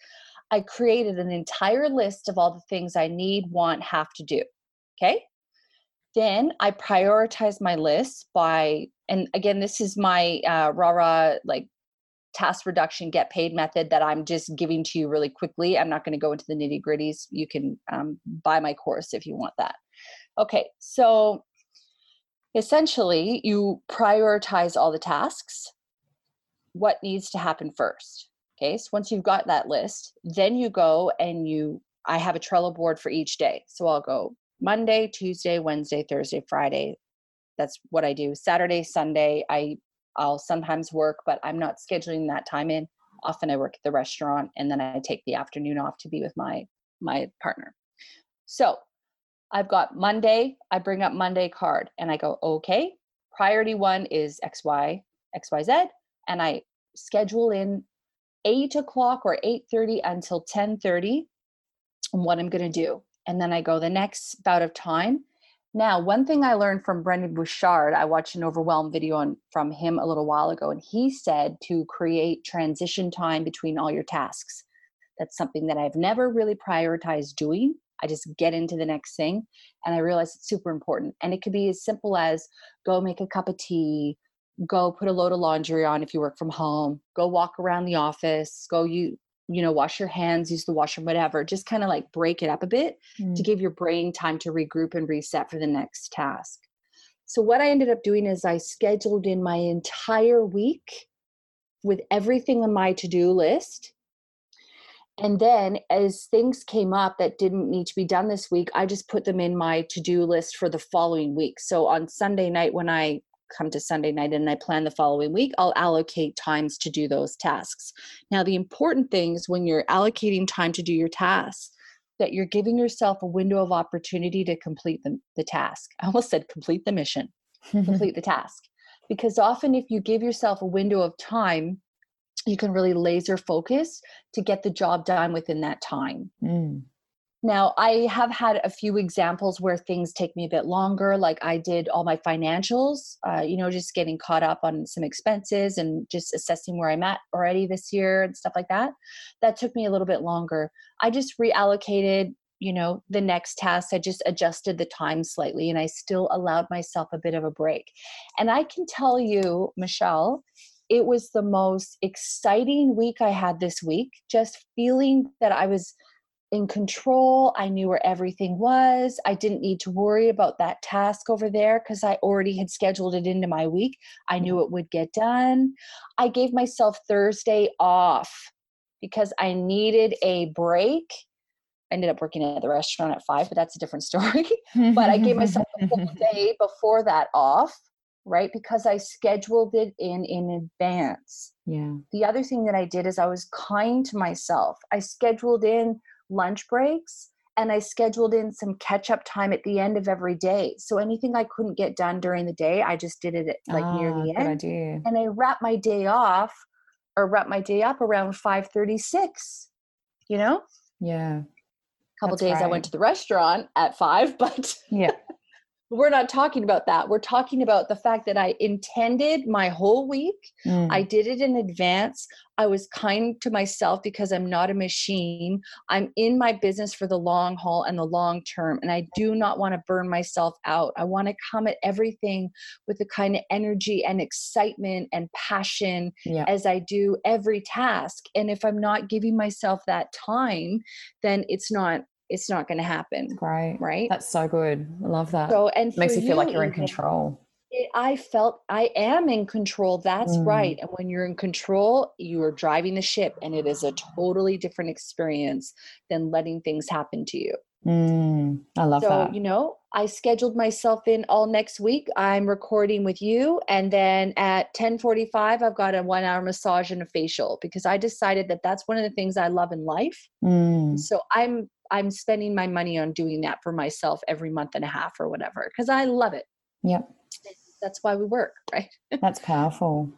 I created an entire list of all the things I need, want, have to do. Okay? Then I prioritize my list by, and again, this is my uh, rah like task reduction get paid method that I'm just giving to you really quickly. I'm not going to go into the nitty gritties. You can um, buy my course if you want that. Okay, so essentially, you prioritize all the tasks. What needs to happen first? Okay, so once you've got that list, then you go and you, I have a Trello board for each day. So I'll go Monday, Tuesday, Wednesday, Thursday, Friday. That's what I do. Saturday, Sunday, I I'll sometimes work, but I'm not scheduling that time in. Often I work at the restaurant and then I take the afternoon off to be with my my partner. So, I've got Monday, I bring up Monday card and I go, "Okay, priority 1 is XY, XYZ." And I schedule in 8 o'clock or 8.30 until 10.30 and what i'm going to do and then I go the next bout of time. Now, one thing I learned from Brendon Burchard, I watched an overwhelmed video on, from him a little while ago, and he said to create transition time between all your tasks. That's something that I've never really prioritized doing. I just get into the next thing, and I realize it's super important. And it could be as simple as go make a cup of tea, go put a load of laundry on if you work from home go walk around the office go you you know wash your hands use the washroom whatever just kind of like break it up a bit mm. to give your brain time to regroup and reset for the next task. So what i ended up doing is i scheduled in my entire week with everything on my to-do list. And then as things came up that didn't need to be done this week i just put them in my to-do list for the following week. So on sunday night when i come to Sunday night and I plan the following week, I'll allocate times to do those tasks. Now, the important thing is when you're allocating time to do your tasks, that you're giving yourself a window of opportunity to complete the, the task. I almost said complete the mission, complete the task. Because often, if you give yourself a window of time, you can really laser focus to get the job done within that time. Mm. Now, I have had a few examples where things take me a bit longer. Like I did all my financials, uh, you know, just getting caught up on some expenses and just assessing where I'm at already this year and stuff like that. That took me a little bit longer. I just reallocated, you know, the next task. I just adjusted the time slightly and I still allowed myself a bit of a break. And I can tell you, Michelle, it was the most exciting week I had this week, just feeling that I was in control. I knew where everything was. I didn't need to worry about that task over there because I already had scheduled it into my week. I knew mm-hmm. it would get done. I gave myself Thursday off because I needed a break. I ended up working at the restaurant at five, but that's a different story. but I gave myself a full day before that off, right? Because I scheduled it in in advance. Yeah. The other thing that I did is I was kind to myself. I scheduled in lunch breaks and I scheduled in some catch up time at the end of every day. So anything I couldn't get done during the day, I just did it at, like oh, near the ah, end. Idea. And I wrap my day off or wrap my day up around 536, you know? Yeah. A couple days right. I went to the restaurant at five, but yeah. We're not talking about that. We're talking about the fact that I intended my whole week. Mm. I did it in advance. I was kind to myself because I'm not a machine. I'm in my business for the long haul and the long term. And I do not want to burn myself out. I want to come at everything with the kind of energy and excitement and passion yeah. as I do every task. And if I'm not giving myself that time, then it's not it's not going to happen. Right. Right. That's so good. I love that. So, and it makes you feel like you're in control. It, I felt I am in control. That's mm. right. And when you're in control, you are driving the ship, and it is a totally different experience than letting things happen to you. Mm, I love so, that. you know, I scheduled myself in all next week. I'm recording with you, and then at 10:45, I've got a one-hour massage and a facial because I decided that that's one of the things I love in life. Mm. So I'm I'm spending my money on doing that for myself every month and a half or whatever because I love it. Yep. That's why we work, right? That's powerful.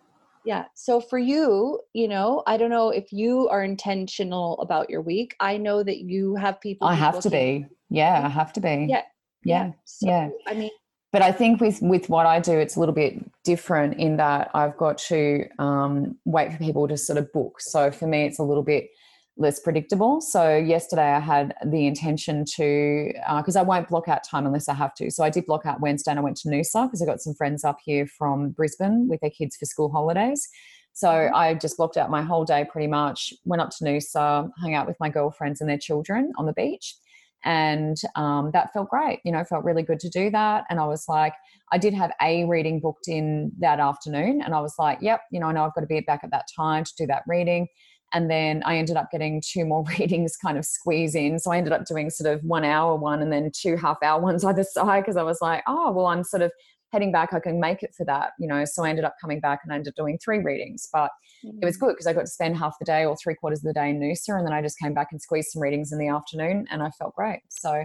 yeah. So for you, you know, I don't know if you are intentional about your week. I know that you have people. I have to be. Yeah, I have to be. Yeah. Yeah. So, yeah. I mean, but I think with with what I do, it's a little bit different in that I've got to um, wait for people to sort of book. So for me, it's a little bit less predictable. So yesterday I had the intention to because uh, I won't block out time unless I have to. So I did block out Wednesday and I went to Noosa because I got some friends up here from Brisbane with their kids for school holidays. So mm-hmm. I just blocked out my whole day pretty much. Went up to Noosa, hung out with my girlfriends and their children on the beach. And um, that felt great, you know, felt really good to do that. And I was like, I did have a reading booked in that afternoon. And I was like, yep, you know, I know I've got to be back at that time to do that reading and then I ended up getting two more readings kind of squeeze in. So I ended up doing sort of one hour one and then two half hour ones either side because I was like, oh, well, I'm sort of heading back. I can make it for that, you know. So I ended up coming back and I ended up doing three readings. But mm-hmm. it was mm. good because I got to spend half the day or three quarters of the day in Noosa and then I just came back and squeezed some readings in the afternoon and I felt great. So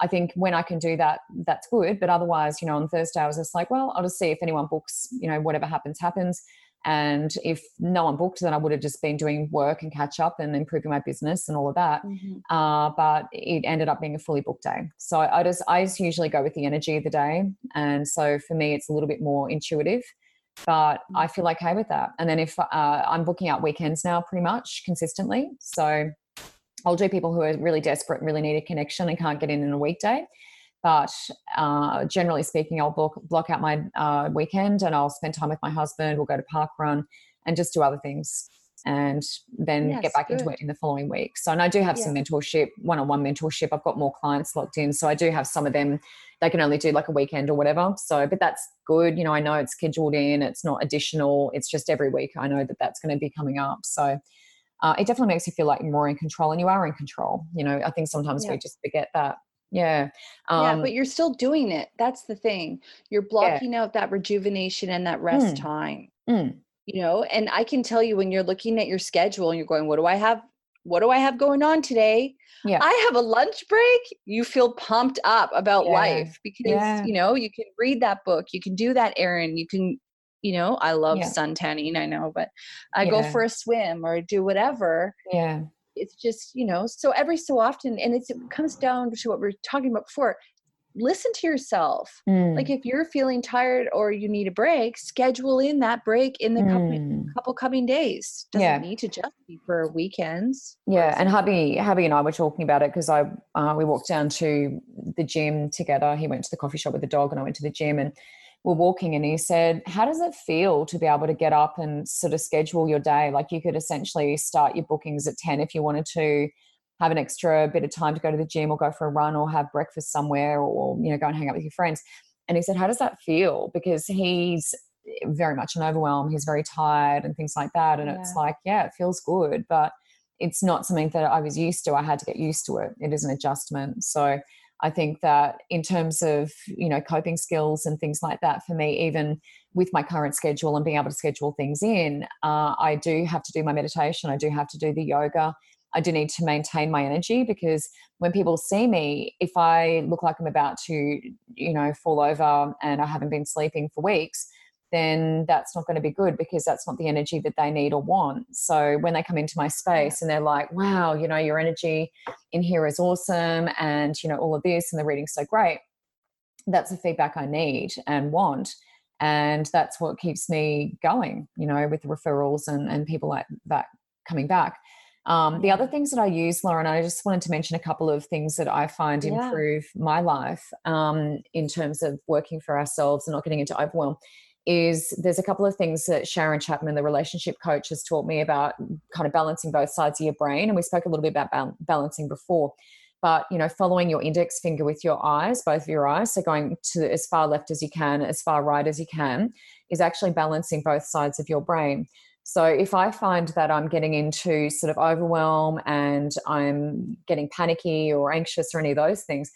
I think when I can do that, that's good. But otherwise, you know, on Thursday I was just like, well, I'll just see if anyone books, you know, whatever happens, happens. And if no one booked, then I would have just been doing work and catch up and improving my business and all of that. Mm-hmm. Uh, but it ended up being a fully booked day. So I just I just usually go with the energy of the day, and so for me it's a little bit more intuitive. But mm-hmm. I feel okay with that. And then if uh, I'm booking out weekends now, pretty much consistently, so I'll do people who are really desperate and really need a connection and can't get in in a weekday But uh, generally speaking, I'll block, block out my uh, weekend and I'll spend time with my husband. We'll go to park run and just do other things and then yes, get back good. into it in the following week. So, and I do have yeah. some mentorship, one on one mentorship. I've got more clients locked in. So, I do have some of them, they can only do like a weekend or whatever. So, but that's good. You know, I know it's scheduled in, it's not additional, it's just every week. I know that that's going to be coming up. So, uh, it definitely makes you feel like you're more in control and you are in control. You know, I think sometimes yeah. we just forget that. Yeah. Um, yeah, but you're still doing it. That's the thing. You're blocking yeah. out that rejuvenation and that rest mm. time. Mm you know and i can tell you when you're looking at your schedule and you're going what do i have what do i have going on today yeah i have a lunch break you feel pumped up about yeah. life because yeah. you know you can read that book you can do that errand you can you know i love sun tanning i know but i go for a swim or do whatever yeah it's just you know so every so often and it comes down to what we are talking about before listen to yourself. Mm. Like if you're feeling tired or you need a break, schedule in that break in the mm. couple, couple coming days. Doesn't yeah. need to just be for weekends. Yeah, and hubby, hubby and I were talking about it because I uh, we walked down to the gym together. He went to the coffee shop with the dog, and I went to the gym and. We're walking, and he said, How does it feel to be able to get up and sort of schedule your day? Like you could essentially start your bookings at 10 if you wanted to, have an extra bit of time to go to the gym or go for a run or have breakfast somewhere or you know go and hang out with your friends. And he said how does that feel? Because he's very much an overwhelm. He's very tired and things like that. And yeah. it's like yeah it feels good but it's not something that i was used to. I had to get used to it. It is an adjustment. So i think that in terms of you know coping skills and things like that for me even with my current schedule and being able to schedule things in uh, i do have to do my meditation i do have to do the yoga. I do need to maintain my energy because when people see me, if I look like I'm about to, you know, fall over and I haven't been sleeping for weeks, then that's not going to be good because that's not the energy that they need or want. So when they come into my space and they're like, wow, you know, your energy in here is awesome and, you know, all of this and the reading's so great, that's the feedback I need and want. And that's what keeps me going, you know, with referrals and, and people like that coming back. Um, the other things that I use, Lauren, I just wanted to mention a couple of things that I find yeah. improve my life um, in terms of working for ourselves and not getting into overwhelm. Is there's a couple of things that Sharon Chapman, the relationship coach, has taught me about kind of balancing both sides of your brain. And we spoke a little bit about balancing before but you know following your index finger with your eyes both of your eyes so going to as far left as you can as far right as you can is actually balancing both sides of your brain so if I find that I'm getting into sort of overwhelm and I'm getting panicky or anxious or any of those things,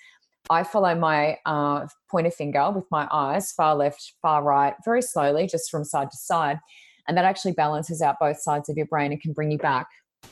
I follow my uh, pointer finger with my eyes, far left, far right, very slowly, just from side to side. And that actually balances out both sides of your brain and can bring you back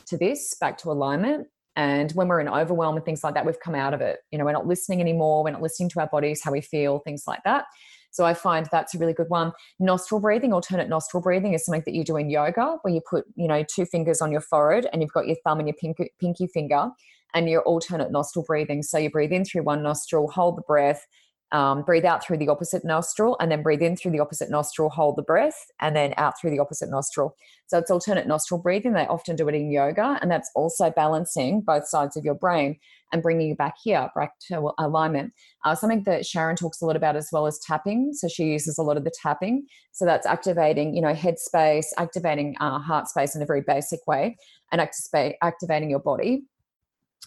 to this, back to alignment. And when we're in overwhelm and things like that, we've come out of it. You know, we're not listening anymore. We're not listening to our bodies, how we feel, things like that. So I find that's a really good one. Nostril breathing, alternate nostril breathing is something that you do in yoga where you put, you know, two fingers on your forehead and you've got your thumb and your pinky, pinky finger and your alternate nostril breathing. So you breathe in through one nostril, hold the breath, um, breathe out through the opposite nostril, and then breathe in through the opposite nostril, hold the breath, and then out through the opposite nostril. So it's alternate nostril breathing. They often do it in yoga, and that's also balancing both sides of your brain and bringing you back here, back to alignment. Uh, something that Sharon talks a lot about as well as tapping. So she uses a lot of the tapping. So that's activating, you know, head space, activating uh, heart space in a very basic way, and activating your body.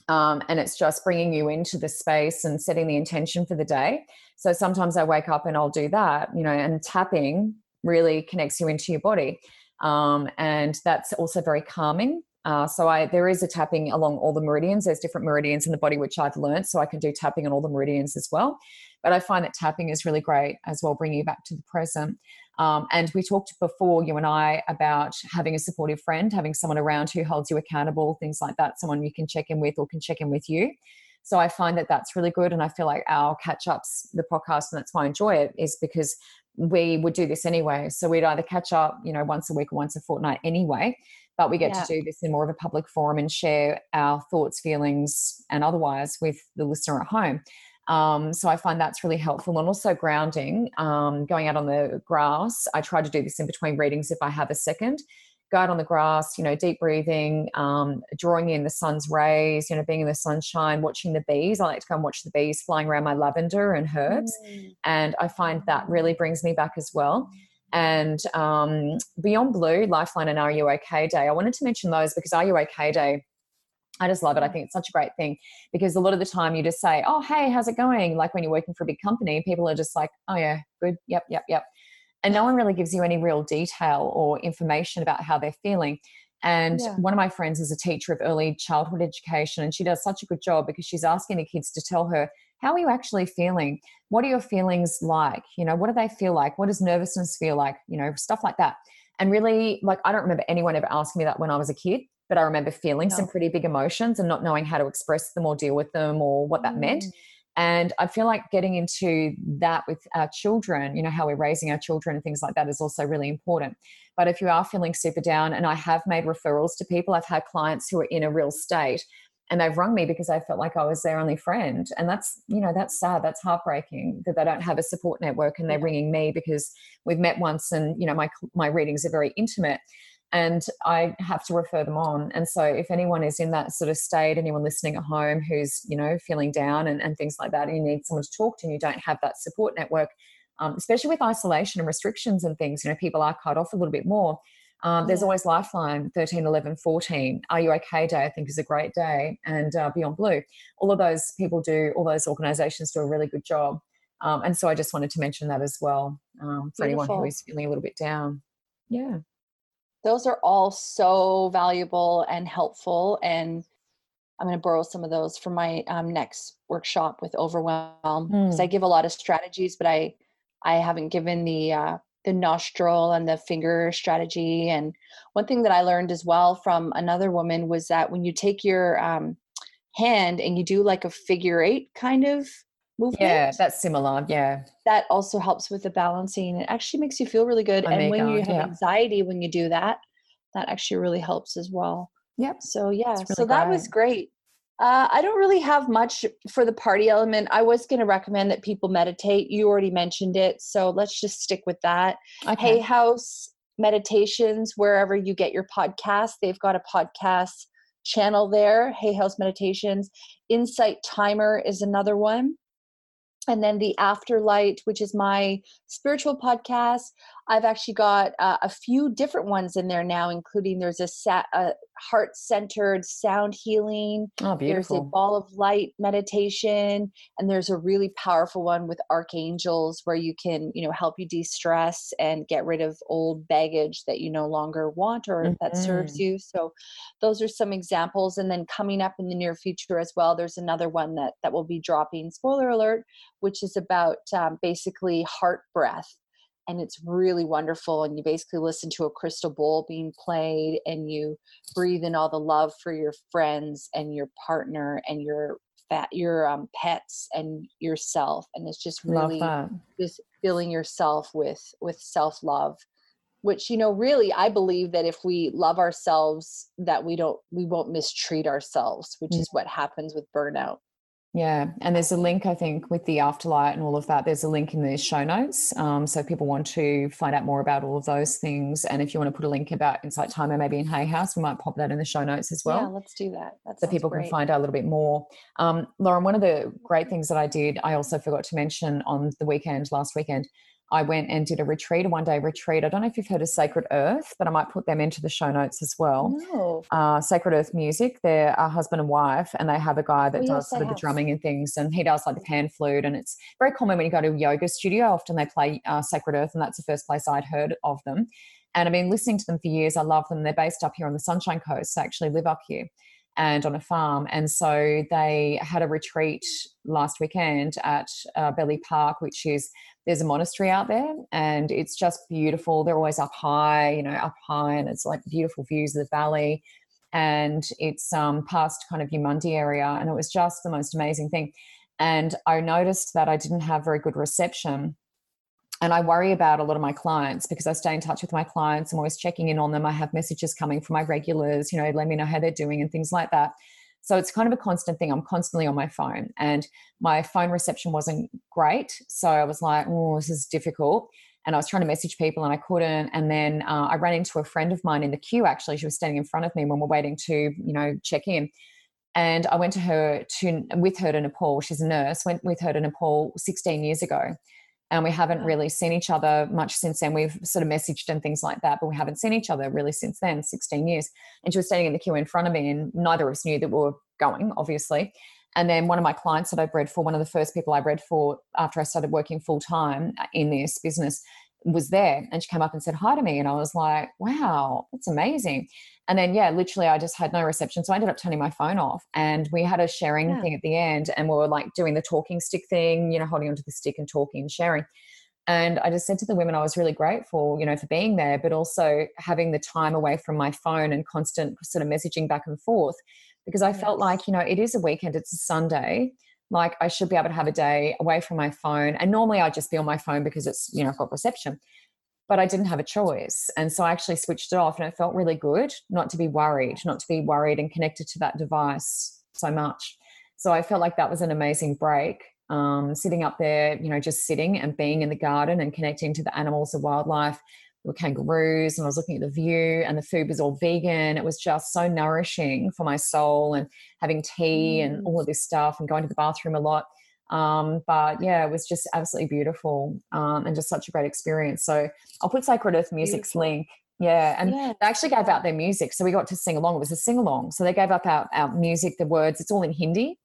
Um, and it's just bringing you into the space and setting the intention for the day. So sometimes I wake up and I'll do that, you know, and tapping really connects you into your body. Um, and that's also very calming. Uh, so I there is a tapping along all the meridians. There's different meridians in the body which I've learned, so I can do tapping on all the meridians as well. But I find that tapping is really great as well, bringing you back to the present. Um, and we talked before, you and I, about having a supportive friend, having someone around who holds you accountable, things like that, someone you can check in with or can check in with you. So I find that that's really good. And I feel like our catch ups, the podcast, and that's why I enjoy it, is because we would do this anyway. So we'd either catch up, you know, once a week or once a fortnight anyway, but we get yeah. to do this in more of a public forum and share our thoughts, feelings, and otherwise with the listener at home. Um, so I find that's really helpful and also grounding. Um, going out on the grass, I try to do this in between readings if I have a second, go out on the grass, you know, deep breathing, um, drawing in the sun's rays, you know, being in the sunshine, watching the bees. I like to go and watch the bees flying around my lavender and herbs. Mm. And I find that really brings me back as well. And um, Beyond Blue, Lifeline, and Are You OK Day. I wanted to mention those because Are You OK Day I just love it. I mm. think it's such a great thing because a lot of the time you just say, Oh, hey, how's it going? Like when you're working for a big company, people are just like, Oh, yeah, good. Yep, yep, yep. And no one really gives you any real detail or information about how they're feeling. And yeah. one of my friends is a teacher of early childhood education and she does such a good job because she's asking the kids to tell her how are you actually feeling? What are your feelings like? You know what do they feel like? What does nervousness feel like? You know stuff like that. And really like i don't remember anyone ever asking me that when i was a kid but i remember feeling some pretty big emotions and not knowing how to express them or deal with them or what that mm. meant and I feel like getting into that with our children, you know, how we're raising our children and things like that is also really important. But if you are feeling super down, and I have made referrals to people, I've had clients who are in a real state and they've rung me because I felt like I was their only friend. And that's, you know, that's sad. That's heartbreaking that they don't have a support network and they're ringing me because we've met once and, you know, my, my readings are very intimate and I have to refer them on. And so, if anyone is in that sort of state, anyone listening at home who's you know feeling down and, and things like that, and you need someone to talk to, and you don't have that support network, um, especially with isolation and restrictions and things, you know, people are cut off a little bit more. Um, there's always Lifeline 13, 11, 14. Are You OK Day, I think, is a great day. And uh, Beyond Blue. All of those people do, all those organizations do a really good job. Um, and so I just wanted to mention that as well um, for Beautiful. anyone who is feeling a little bit down. Yeah those are all so valuable and helpful and i'm going to borrow some of those for my um, next workshop with overwhelm because mm. i give a lot of strategies but i i haven't given the uh, the nostril and the finger strategy and one thing that i learned as well from another woman was that when you take your um, hand and you do like a figure eight kind of movement. Yeah, that's similar. Yeah. That also helps with the balancing. It actually makes you feel really good. and when you have yeah. anxiety when you do that, that actually really helps as well. Yep. So yeah, really so that great. was great. Uh, I don't really have much for the party element. I was going to recommend that people meditate. You already mentioned it, so let's just stick with that. Okay. Hay House Meditations, wherever you get your podcast, they've got a podcast channel there. Hay House Meditations. Insight Timer is another one and then the afterlight which is my spiritual podcast i've actually got uh, a few different ones in there now including there's a, sa- a heart-centered sound healing oh, beautiful. there's a ball of light meditation and there's a really powerful one with archangels where you can you know help you de-stress and get rid of old baggage that you no longer want or mm-hmm. that serves mm-hmm. you so those are some examples and then coming up in the near future as well there's another one that that will be dropping spoiler alert which is about um, basically heart breath and it's really wonderful and you basically listen to a crystal bowl being played and you breathe in all the love for your friends and your partner and your fat your um, pets and yourself and it's just really just filling yourself with with self love which you know really i believe that if we love ourselves that we don't we won't mistreat ourselves which mm. is what happens with burnout yeah, and there's a link, I think, with the afterlight and all of that. There's a link in the show notes. Um, so if people want to find out more about all of those things, and if you want to put a link about Insight Timer, maybe in Hay House, we might pop that in the show notes as well. Yeah, let's do that. that so people great. can find out a little bit more. Um, Lauren, one of the great things that I did, I also forgot to mention on the weekend, last weekend, I went and did a retreat, a one day retreat. I don't know if you've heard of Sacred Earth, but I might put them into the show notes as well. No. Uh, Sacred Earth Music, they're a husband and wife, and they have a guy that oh, does sort of the drumming and things, and he does like the pan flute. And it's very common when you go to a yoga studio, often they play uh, Sacred Earth, and that's the first place I'd heard of them. And I've been listening to them for years. I love them. They're based up here on the Sunshine Coast. I actually live up here and on a farm. And so they had a retreat last weekend at uh, Belly Park, which is there's a monastery out there and it's just beautiful. They're always up high, you know, up high, and it's like beautiful views of the valley. And it's um, past kind of Eumundi area, and it was just the most amazing thing. And I noticed that I didn't have very good reception and I worry about a lot of my clients because I stay in touch with my clients. I'm always checking in on them. I have messages coming from my regulars, you know, let me know how they're doing and things like that. So it's kind of a constant thing. I'm constantly on my phone, and my phone reception wasn't great. So I was like, oh, this is difficult. and I was trying to message people and I couldn't. And then uh, I ran into a friend of mine in the queue. Actually, she was standing in front of me when we're waiting to, you know, check in. And I went to her to with her to Nepal. She's a nurse. Went with her to Nepal 16 years ago, and we haven't really seen each other much since then. We've sort of messaged and things like that, but we haven't seen each other really since then. 16 years. And she was standing in the queue in front of me, and neither of us knew that we were going, obviously. And then one of my clients that I bred for, one of the first people I bred for after I started working full time uh, in this business, was there. And she came up and said hi to me. And I was like, wow, that's amazing. And then, yeah, literally, I just had no reception. So I ended up turning my phone off. And we had a sharing yeah. thing at the end. And we were like doing the talking stick thing, you know, holding onto the stick and talking and sharing. And I just said to the women, I was really grateful, you know, for being there, but also having the time away from my phone and constant sort of messaging back and forth because I yes. felt like, you know, it is a weekend, it's a Sunday. Like I should be able to have a day away from my phone. And normally I'd just be on my phone because it's, you know, I've got reception. But I didn't have a choice. And so I actually switched it off and it felt really good not to be worried, not to be worried and connected to that device so much. So I felt like that was an amazing break. Um, sitting up there, you know, just sitting and being in the garden and connecting to the animals, the wildlife, were kangaroos and I was looking at the view and the food was all vegan. It was just so nourishing for my soul and having tea mm. and all of this stuff and going to the bathroom a lot. Um, but yeah, it was just absolutely beautiful um, and just such a great experience. So I'll put Sacred Earth Music's beautiful. link. Yeah, and they actually gave out their music, so we got to sing along. It was a sing along, so they gave up our, our music, the words. It's all in Hindi.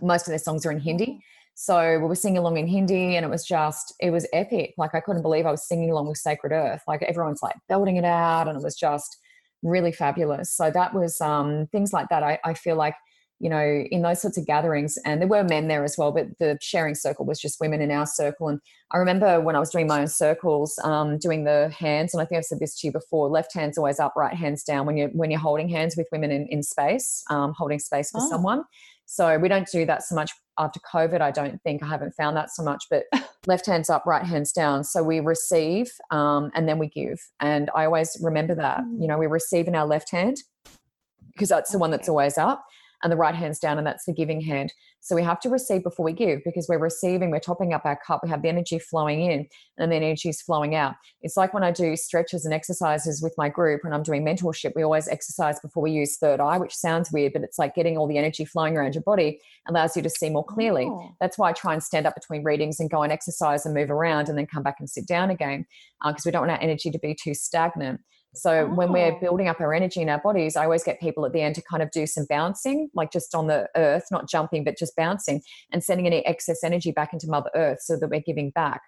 Most of their songs are in Hindi, so we were singing along in Hindi and it was just, it was epic. Like I couldn't believe I was singing along with Sacred Earth. Like everyone's like belting it out and it was just really fabulous. So that was um, things like that. I, I feel like, you know, in those sorts of gatherings, and there were men there as well, but the sharing circle was just women in our circle. And I remember when I was doing my own circles, um, doing the hands, and I think I've said this to you before: left hand's always up, right hand's down when you're when you're holding hands with women in, in space, um, holding space for oh. someone. So we don't do that so much after COVID. I don't think I haven't found that so much, but left hands up, right hands down. So we receive um, and then we give. And I always remember that. You know, we receive in our left hand because that's the one that's always up and the right hand's down, and that's the giving hand. So we have to receive before we give because we're receiving, we're topping up our cup, we have the energy flowing in and the energy is flowing out. It's like when I do stretches and exercises with my group when I'm doing mentorship, we always exercise before we use third eye, which sounds weird, but it's like getting all the energy flowing around your body allows you to see more clearly. Oh. That's why I try and stand up between readings and go and exercise and move around and then come back and sit down again because uh, we don't want our energy to be too stagnant. So oh. when we're oh. building up our energy in our bodies, I always get people at the end to kind of do some bouncing, like just on the earth, not jumping, but just bouncing and sending any excess energy back into Mother Earth so that we're giving back.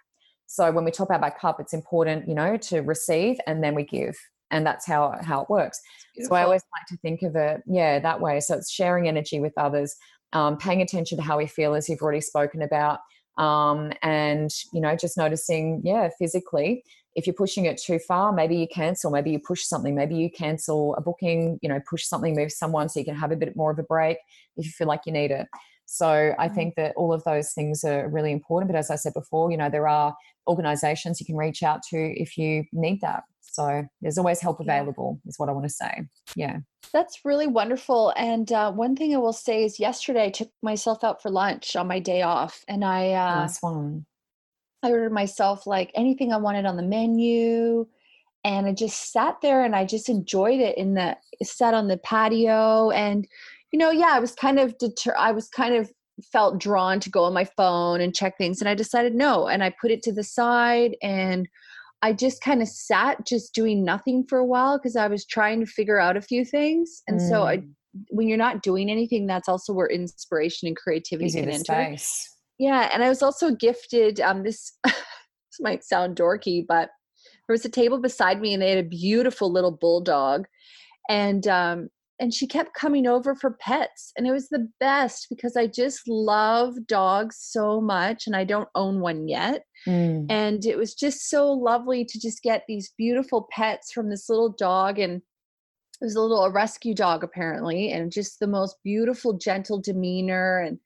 So when we top out our cup, it's important, you know, to receive and then we give. And that's how how it works. So I always like to think of it, yeah, that way. So it's sharing energy with others, um, paying attention to how we feel, as you've already spoken about, um, and you know, just noticing, yeah, physically if you're pushing it too far, maybe you cancel, maybe you push something, maybe you cancel a booking, you know, push something, move someone so you can have a bit more of a break if you feel like you need it. So I mm-hmm. think that all of those things are really important. But as I said before, you know, there are organizations you can reach out to if you need that. So there's always help available, is what I want to say. Yeah. That's really wonderful. And uh, one thing I will say is yesterday I took myself out for lunch on my day off and I, uh, nice one. I ordered myself like anything I wanted on the menu. And I just sat there and I just enjoyed it in the sat on the patio. And, you know, yeah, I was kind of deter I was kind of felt drawn to go on my phone and check things. And I decided no. And I put it to the side and I just kind of sat just doing nothing for a while because I was trying to figure out a few things. And mm. so I mm. when you're not doing anything, that's also where inspiration and creativity can enter. Space yeah, and I was also gifted um this this might sound dorky, but there was a table beside me and they had a beautiful little bulldog and um and she kept coming over for pets and it was the best because i just love dogs so much and i don't own one yet mm. and it was just so lovely to just get these beautiful pets from this little dog and it was a little a rescue dog apparently and just the most beautiful gentle demeanor and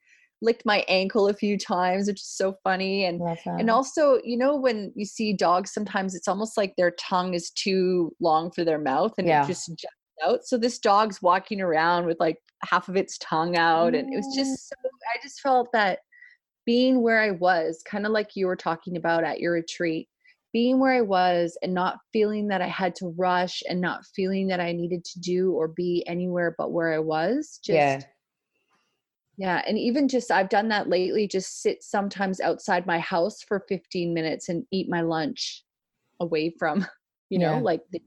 licked my ankle a few times, which is so funny. And and also, you know, when you see dogs, sometimes it's almost like their tongue is too long for their mouth and yeah. it just jumps out. So this dog's walking around with like half of its tongue out, and it was mm. just so. I just felt that being where I was, kind of like you were talking about at your retreat, being where I was and not feeling that I had to rush and not feeling that I needed to do or be anywhere but where I was. Just yeah. Yeah, and even just I've done that lately just sit sometimes outside my house for 15 minutes and eat my lunch away from, you know, Yeah. like the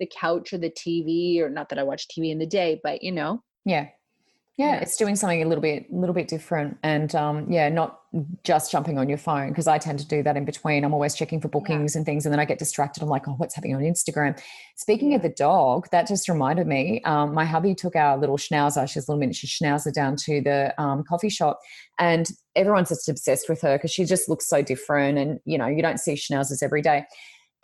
the couch or the TV or not that I watch TV in the day, but you know. Yeah. Yeah, Yeah. it's doing something a little bit, a little bit different, and um, yeah, not just jumping on your phone because I tend to do that in between. I'm always checking for bookings and things, and then I get distracted. I'm like, oh, what's happening on Instagram? Speaking of the dog, that just reminded me. Um, my hubby took our little schnauzer, she's a little miniature schnauzer, down to the um, coffee shop, and everyone's just obsessed with her because she just looks so different, and you know, you don't see schnauzers every day.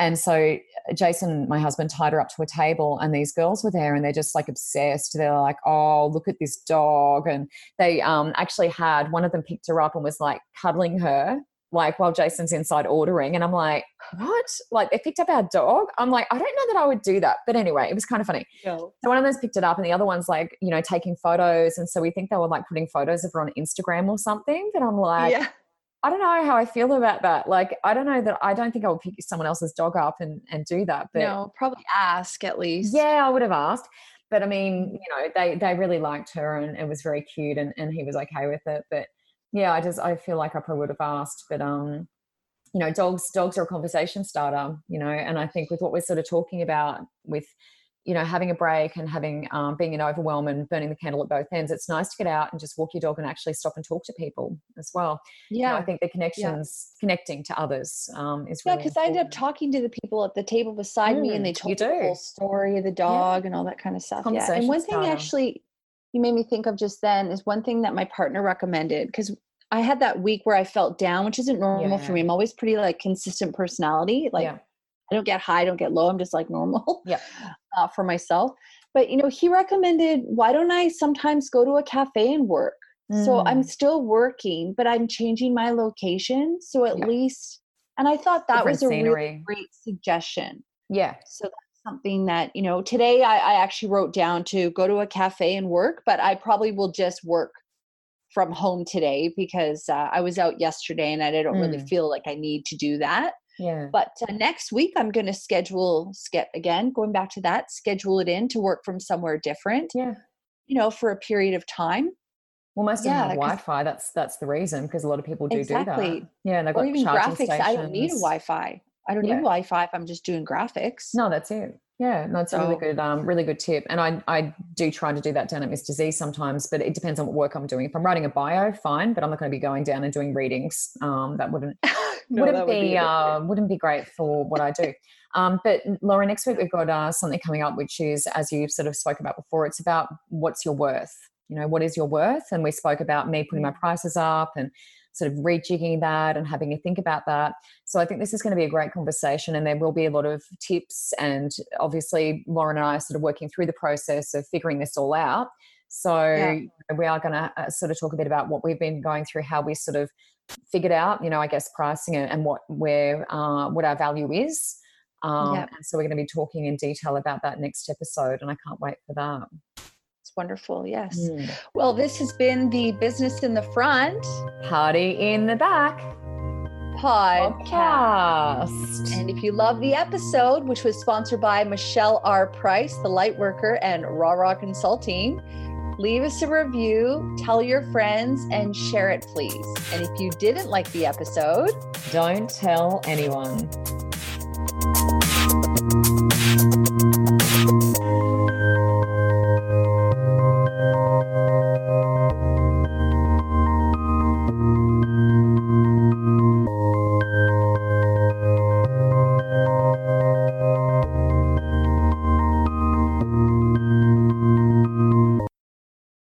And so Jason, my husband, tied her up to a table, and these girls were there, and they're just like obsessed. They're like, "Oh, look at this dog!" And they um, actually had one of them picked her up and was like cuddling her, like while Jason's inside ordering. And I'm like, "What?" Like they picked up our dog. I'm like, I don't know that I would do that, but anyway, it was kind of funny. So one of them's picked it up, and the other one's like, you know, taking photos. And so we think they were like putting photos of her on Instagram or something. But I'm like, yeah. I don't know how I feel about that. Like, I don't know that I don't think I would pick someone else's dog up and, and do that. But no, probably ask at least. yeah, I would have asked. But I mean, you know, they they really liked her and it was very cute and, and he was okay with it. But yeah, I just I feel like I probably would have asked. But um, you know, dogs dogs are a conversation starter, you know, and I think with what we're sort of talking about with you know having a break and having um, being in overwhelm and burning the candle at both ends it's nice to get out and just walk your dog and actually stop and talk to people as well you know, Yeah. I think the connections, connecting to others, um, is Yeah, really because I ended up talking to the people at the table beside me and they Mm, told me the whole story of the dog and all that kind of stuff. Yeah. And one thing starter. actually you made me think of just then is one thing that my partner recommended because I had that week where I felt down, which isn't normal for me. I'm always pretty like consistent personality. Like yeah, I don't get high, I don't get low. I'm just like normal Yeah. uh, for myself. But you know, he recommended, why don't I sometimes go to a cafe and work? So I'm Mm. still working, but I'm changing my location. So at Yeah. least, and I thought that Different was a really great suggestion. yeah, So that's something that, you know, today I, I actually wrote down to go to a cafe and work, but I probably will just work from home today because uh, I was out yesterday and I didn't really Mm. feel like I need to do that. Yeah, But uh, next week, I'm going to schedule, ske- again, going back to that, schedule it in to work from somewhere different, yeah. you know, for a period of time. Well, most of them have Wi-Fi. That's that's the reason because a lot of people do do Exactly. that. Yeah, and they've Or got even graphics. I don't need a. Wi Fi. I don't Yeah. need Wi Fi if I'm just doing graphics. No, that's it. Yeah, that's it's a really good, um, really good tip. And I, I do try to do that down at Mr. Z sometimes, but it depends on what work I'm doing. If I'm writing a bio, fine, but I'm not going to be going down and doing readings. Um, that wouldn't No, wouldn't that would be, be a bit uh, wouldn't be great for what I do. um, but Laura, next week we've got uh, something coming up, which is as you sort of spoke about before. It's about what's your worth. You know, what is your worth? And we spoke about me putting my prices up and sort of rejigging that and having a think about that. So I think this is going to be a great conversation, and there will be a lot of tips. And obviously, Lauren and I are sort of working through the process of figuring this all out. So Yeah. we are going to uh, sort of talk a bit about what we've been going through, how we sort of figured out, you know, I guess pricing and, and what where uh, what our value is. Um, Yep. And so we're going to be talking in detail about that next episode, and I can't wait for that. Wonderful. Yes. Mm. Well, this has been the Business in the Front Party in the back podcast. And if you love the episode, which was sponsored by Michelle R. Price, the Lightworker, and Raw Raw Consulting, leave us a review, tell your friends, and share it, please. And if you didn't like the episode, Don't tell anyone.